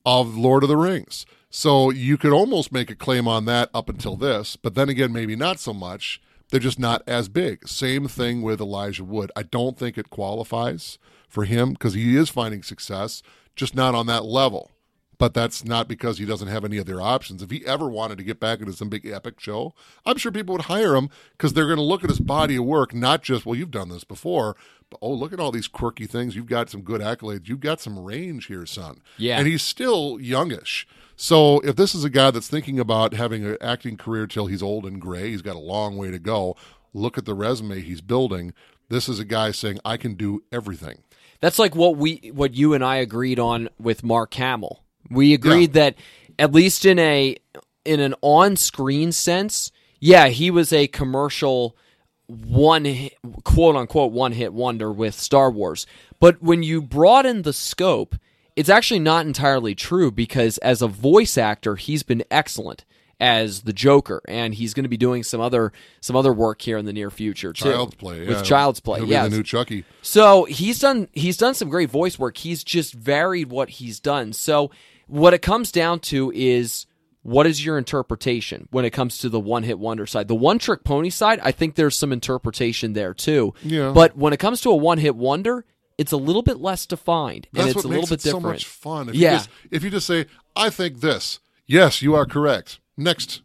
of Lord of the Rings. So you could almost make a claim on that up until this, but then again, maybe not so much. They're just not as big. Same thing with Elijah Wood. I don't think it qualifies for him because he is finding success, just not on that level. but that's not because he doesn't have any other options. If he ever wanted to get back into some big epic show, I'm sure people would hire him because they're going to look at his body of work, not just, well, you've done this before, oh, look at all these quirky things. You've got some good accolades. You've got some range here, son. Yeah. And he's still youngish. So if this is a guy that's thinking about having an acting career till he's old and gray, he's got a long way to go. Look at the resume he's building. This is a guy saying, I can do everything. That's like what we what you and I agreed on with Mark Hamill. We agreed that at least in a in an on-screen sense, yeah, he was a commercial one hit, quote unquote one hit wonder with Star Wars. But when you broaden the scope, it's actually not entirely true because as a voice actor, he's been excellent as the Joker, and he's going to be doing some other some other work here in the near future too. Child's play. with yeah. Child's Play, yeah. the new Chucky. So he's done he's done some great voice work. He's just varied what he's done. So what it comes down to is what is your interpretation when it comes to the one hit wonder side? The one trick pony side, I think there's some interpretation there too. Yeah. But when it comes to a one hit wonder, it's a little bit less defined and That's it's what a little bit it so different. much fun. If Yeah. You just, if you just say, I think this, yes, you are correct. Next.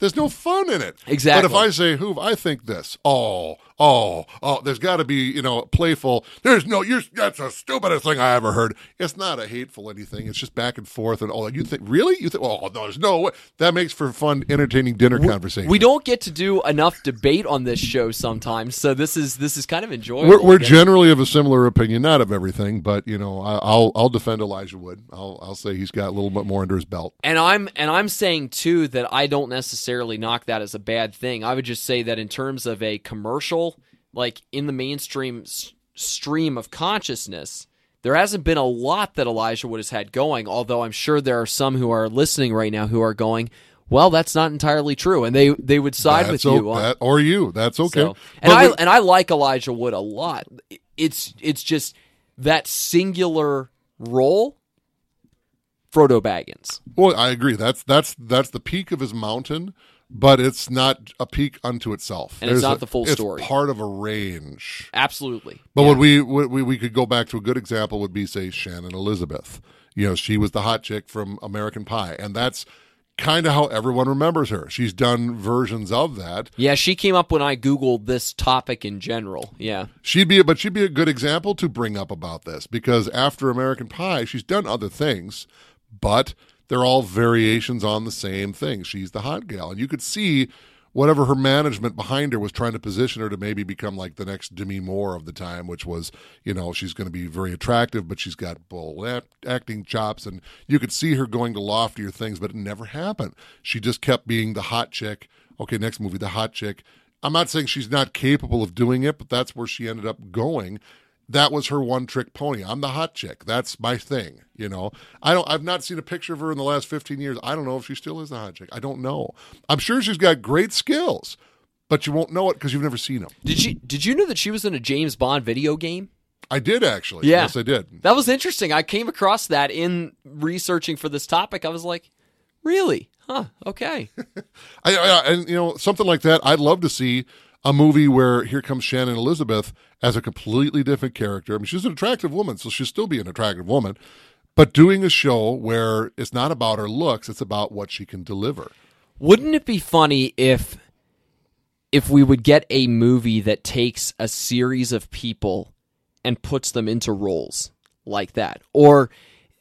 There's no fun in it. Exactly. But if I say, Hoov, I think this, oh, oh, oh, there's got to be, you know, playful. There's no, you're, that's the stupidest thing I ever heard. It's not a hateful anything. It's just back and forth. And, all that. you think, really? You think, oh, no, there's no way. That makes for fun, entertaining dinner conversation. we don't get to do enough debate on this show sometimes, so this is this is kind of enjoyable. We're, we're generally of a similar opinion, not of everything, but you know, I, I'll I'll defend Elijah Wood. I'll I'll say he's got a little bit more under his belt. And I'm and I'm saying too that I don't necessarily knock that as a bad thing. I would just say that in terms of a commercial, like in the mainstream s- stream of consciousness, there hasn't been a lot that Elijah Wood has had going. Although I'm sure there are some who are listening right now who are going, "Well, that's not entirely true," and they they would side That's with you o- on that, or you. That's okay. so, But and I we- and I like Elijah Wood a lot. It's it's just that singular role, Frodo Baggins. well, I agree. That's that's that's the peak of his mountain, but it's not a peak unto itself. And it's not a- the full story. Part of a range. Absolutely. But Yeah. what we, what we we could go back to a good example would be say Shannon Elizabeth. You know, she was the hot chick from American Pie, and that's kind of how everyone remembers her. She's done versions of that. Yeah, she came up when I googled this topic in general. Yeah. She'd be, but she'd be a good example to bring up about this because after American Pie, she's done other things, but they're all variations on the same thing. She's the hot gal, and you could see whatever her management behind her was trying to position her to maybe become like the next Demi Moore of the time, which was, you know, she's going to be very attractive, but she's got bull acting chops, and you could see her going to loftier things, but it never happened. She just kept being the hot chick. Okay, next movie, the hot chick. I'm not saying she's not capable of doing it, but that's where she ended up going. That was her one trick pony. I'm the hot chick. That's my thing. You know, I don't. I've not seen a picture of her in the last 15 years. I don't know if she still is the hot chick. I don't know. I'm sure she's got great skills, but you won't know it because you've never seen them. Did you did you know that she was in a James Bond video game? I did actually. Yeah. Yes, I did. That was interesting. I came across that in researching for this topic. I was like, really? Huh. Okay. I, I, and you know something like that. I'd love to see a movie where here comes Shannon Elizabeth as a completely different character. I mean, she's an attractive woman, so she'll still be an attractive woman, but doing a show where it's not about her looks; it's about what she can deliver. Wouldn't it be funny if if we would get a movie that takes a series of people and puts them into roles like that or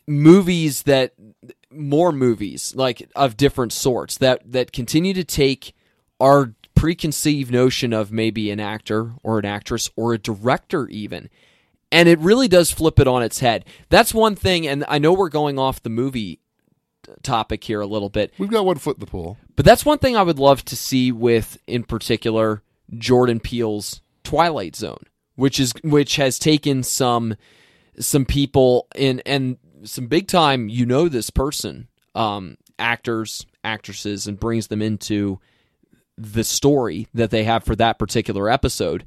movies that more movies like of different sorts that that continue to take our preconceived notion of maybe an actor or an actress or a director even. And it really does flip it on its head. That's one thing and i know we're going off the movie topic here a little bit. We've got one foot in the pool. but that's one thing I would love to see with, in particular, Jordan Peele's Twilight Zone, which is which has taken some some people in and some big time you know this person um, actors actresses and brings them into the story that they have for that particular episode.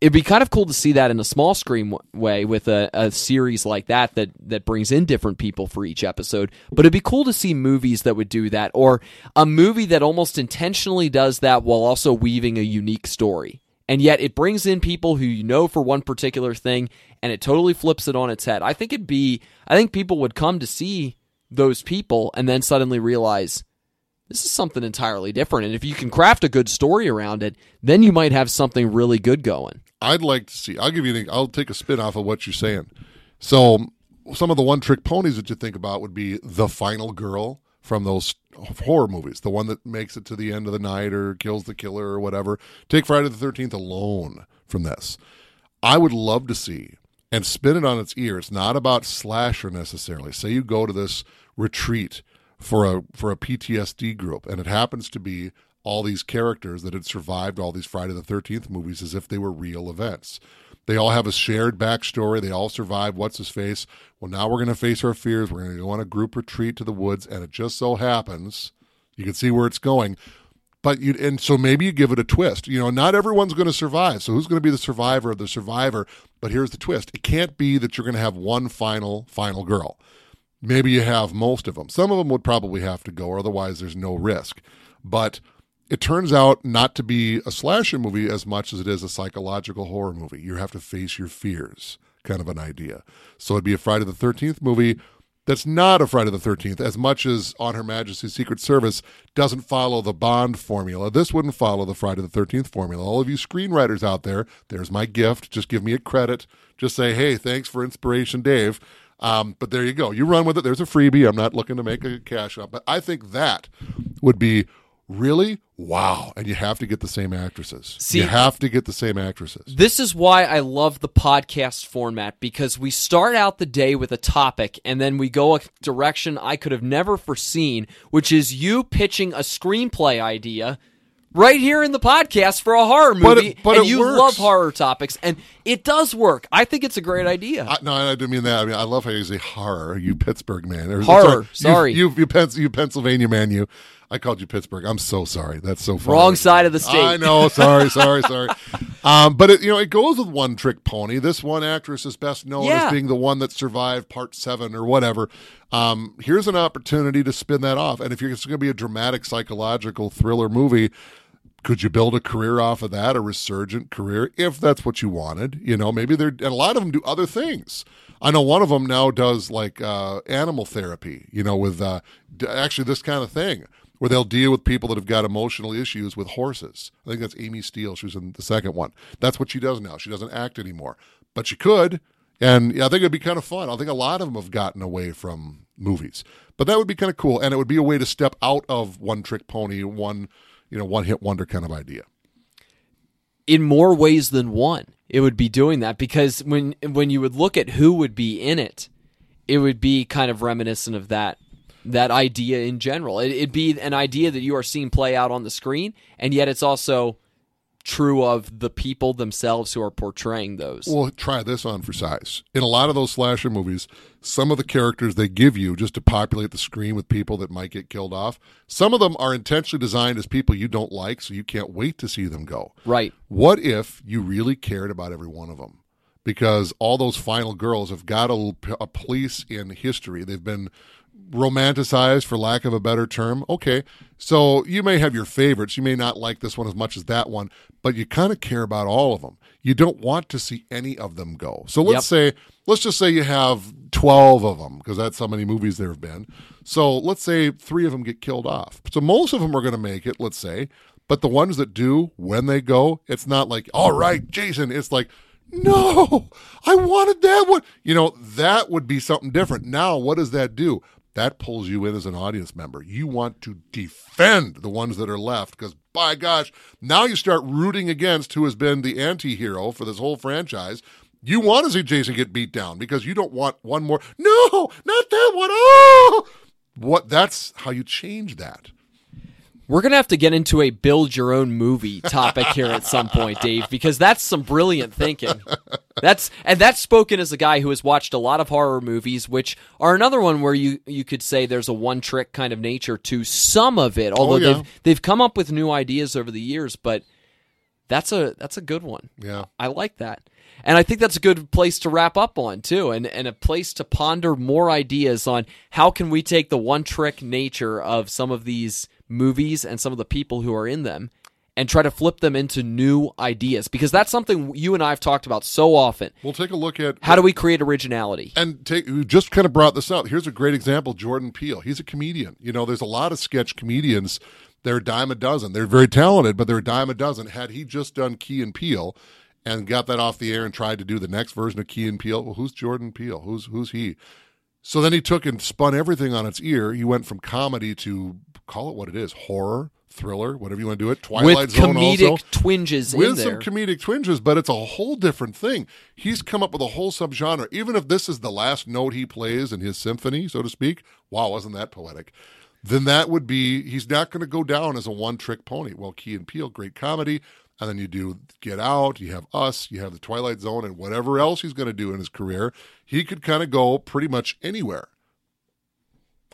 It'd be kind of cool to see that in a small screen w- way with a, a series like that that that brings in different people for each episode. But it'd be cool to see movies that would do that, or a movie that almost intentionally does that while also weaving a unique story. And yet it brings in people who you know for one particular thing, and it totally flips it on its head. I think it'd be, I think people would come to see those people and then suddenly realize this is something entirely different. And if you can craft a good story around it, then you might have something really good going. I'd like to see. I'll give you. I'll take a spin off of what you're saying. So, some of the one trick ponies that you think about would be the final girl from those horror movies, the one that makes it to the end of the night or kills the killer or whatever. Take Friday the Thirteenth alone from this. I would love to see and spin it on its ear. It's not about slasher necessarily. Say you go to this retreat for a for a PTSD group, and it happens to be all these characters that had survived all these Friday the Thirteenth movies as if they were real events. They all have a shared backstory. They all survived. What's his face? Well, now we're going to face our fears. We're going to go on a group retreat to the woods, and it just so happens you can see where it's going. But you and so maybe you give it a twist. You know, not everyone's going to survive. So who's going to be the survivor of the survivor? But here's the twist: it can't be that you're going to have one final final girl. Maybe you have most of them. Some of them would probably have to go, otherwise there's no risk. But it turns out not to be a slasher movie as much as it is a psychological horror movie. You have to face your fears, kind of an idea. So it'd be a Friday the 13th movie that's not a Friday the 13th, as much as On Her Majesty's Secret Service doesn't follow the Bond formula. This wouldn't follow the Friday the 13th formula. All of you screenwriters out there, there's my gift. Just give me a credit. Just say, hey, thanks for inspiration, Dave. Um, but there you go. You run with it. There's a freebie. I'm not looking to make a cash up, but I think that would be really wow and you have to get the same actresses See, you have to get the same actresses This is why I love the podcast format because we start out the day with a topic and then we go a direction I could have never foreseen, which is you pitching a screenplay idea right here in the podcast for a horror movie. But it- but and you works. love horror topics, and it does work. I think it's a great idea. I, no, I didn't mean that. I mean, I love how you say horror, you Pittsburgh man. Or- Horror, sorry. You, you, you, Pens- you Pennsylvania man, you. I called you Pittsburgh. I'm so sorry. That's so funny. Wrong side of the state. I know. Sorry, sorry, sorry. Um, but it, you know, it goes with one trick pony. This one actress is best known Yeah. as being the one that survived part seven or whatever. Um, here's an opportunity to spin that off. And if you're, it's going to be a dramatic psychological thriller movie, could you build a career off of that, a resurgent career, if that's what you wanted? You know, maybe they're, and a lot of them do other things. I know one of them now does like uh, animal therapy, you know, with uh, actually this kind of thing where they'll deal with people that have got emotional issues with horses. I think that's Amy Steel. She was in the second one. That's what she does now. She doesn't act anymore, but she could. And yeah, I think it'd be kind of fun. I think a lot of them have gotten away from movies, but that would be kind of cool. And it would be a way to step out of one trick pony, one, you know, one hit wonder kind of idea. in more ways than one it would be doing that because when when you would look at who would be in it it would be kind of reminiscent of that that idea in general it, it'd be an idea that you are seeing play out on the screen and yet it's also true of the people themselves who are portraying those Well, try this on for size. In a lot of those slasher movies, some of the characters they give you just to populate the screen with people that might get killed off, some of them are intentionally designed as people you don't like, so you can't wait to see them go. right What if you really cared about every one of them? Because all those final girls have got a, a place in history. They've been romanticized, for lack of a better term. Okay, so you may have your favorites. You may not like this one as much as that one, but you kind of care about all of them. You don't want to see any of them go. So let's say, let's just say you have 12 of them, because that's how many movies there have been. So let's say three of them get killed off. So most of them are going to make it, let's say. But the ones that do, when they go, it's not like, all right, Jason. It's like, no, I wanted that one. You know, that would be something different. Now, what does that do? That pulls you in as an audience member. You want to defend the ones that are left because, by gosh, now you start rooting against who has been the anti hero for this whole franchise. You want to see Jason get beat down because you don't want one more. No, not that one. Oh, what? That's how you change that. We're gonna have to get into a build your own movie topic here at some point, Dave, because that's some brilliant thinking. That's and that's spoken as a guy who has watched a lot of horror movies, which are another one where you you could say there's a one trick kind of nature to some of it. Although oh, yeah. they've they've come up with new ideas over the years, but that's a that's a good one. Yeah. I like that. And I think that's a good place to wrap up on too, and, and a place to ponder more ideas on how can we take the one trick nature of some of these movies and some of the people who are in them and try to flip them into new ideas because that's something you and I have talked about so often. We'll take a look at How do we create originality? and take we just kind of brought this out. Here's a great example: Jordan Peele. He's a comedian. You know, there's a lot of sketch comedians. They're a dime a dozen. They're very talented, but they're a dime a dozen. Had he just done Key and Peele and got that off the air and tried to do the next version of Key and Peele, well, who's Jordan Peele? Who's who's he? So then he took and spun everything on its ear. He went from comedy to call it what it is: horror, thriller, whatever you want to do it. Twilight With Zone comedic also twinges in with some comedic twinges, but it's a whole different thing. He's come up with a whole subgenre. Even if this is the last note he plays in his symphony, so to speak, wow, wasn't that poetic? Then that would be he's not going to go down as a one-trick pony. Well, Key and Peele, great comedy, and then you do Get Out, you have Us, you have the Twilight Zone, and whatever else he's going to do in his career, he could kind of go pretty much anywhere.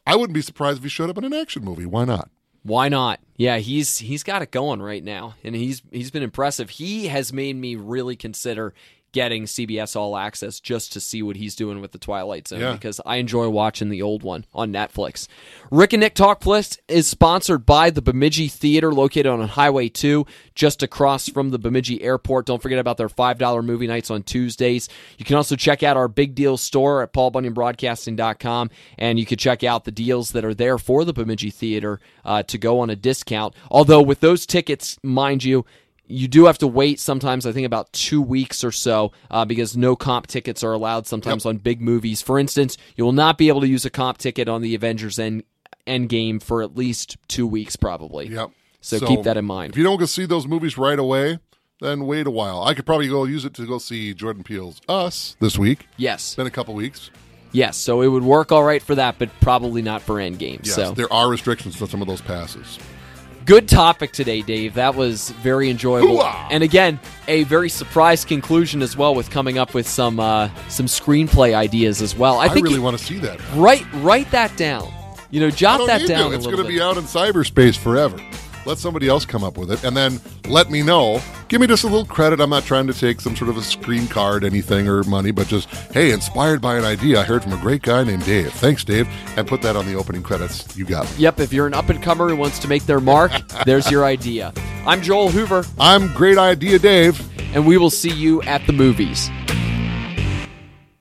I wouldn't be surprised if he showed up in an action movie. Why not? Why not? Yeah, he's he's got it going right now, and he's he's been impressive. He has made me really consider getting CBS All Access just to see what he's doing with the Twilight Zone Yeah. because I enjoy watching the old one on Netflix. Rick and Nick Talk Flicks is sponsored by the Bemidji Theater located on Highway 2 just across from the Bemidji Airport. Don't forget about their $5 movie nights on Tuesdays. You can also check out our big deal store at paulbunyanbroadcasting.com and you can check out the deals that are there for the Bemidji Theater uh, to go on a discount. Although with those tickets, mind you, you do have to wait sometimes, I think about two weeks or so, uh, because no comp tickets are allowed sometimes on big movies. For instance, you will not be able to use a comp ticket on the Avengers End, Endgame for at least two weeks, probably. Yep. So, keep that in mind. If you don't go see those movies right away, then wait a while. I could probably go use it to go see Jordan Peele's Us this week. Yes. It's been a couple weeks. Yes. So it would work all right for that, but probably not for Endgame. Yes, so there are restrictions to some of those passes. Good topic today, Dave. That was very enjoyable, Hoo-ah! and again, a very surprise conclusion as well, with coming up with some uh, some screenplay ideas as well. I I, really you- want to see that. write write that down. You know, jot that down It's going to be out in cyberspace forever. Let somebody else come up with it, and then let me know. Give me just a little credit. I'm not trying to take some sort of a screen card, anything, or money, but just hey, inspired by an idea I heard from a great guy named Dave. Thanks, Dave, and put that on the opening credits. You got me. Yep, if you're an up and comer who wants to make their mark, there's your idea. I'm Joel Hoover, I'm great idea, Dave. and we will see you at the movies.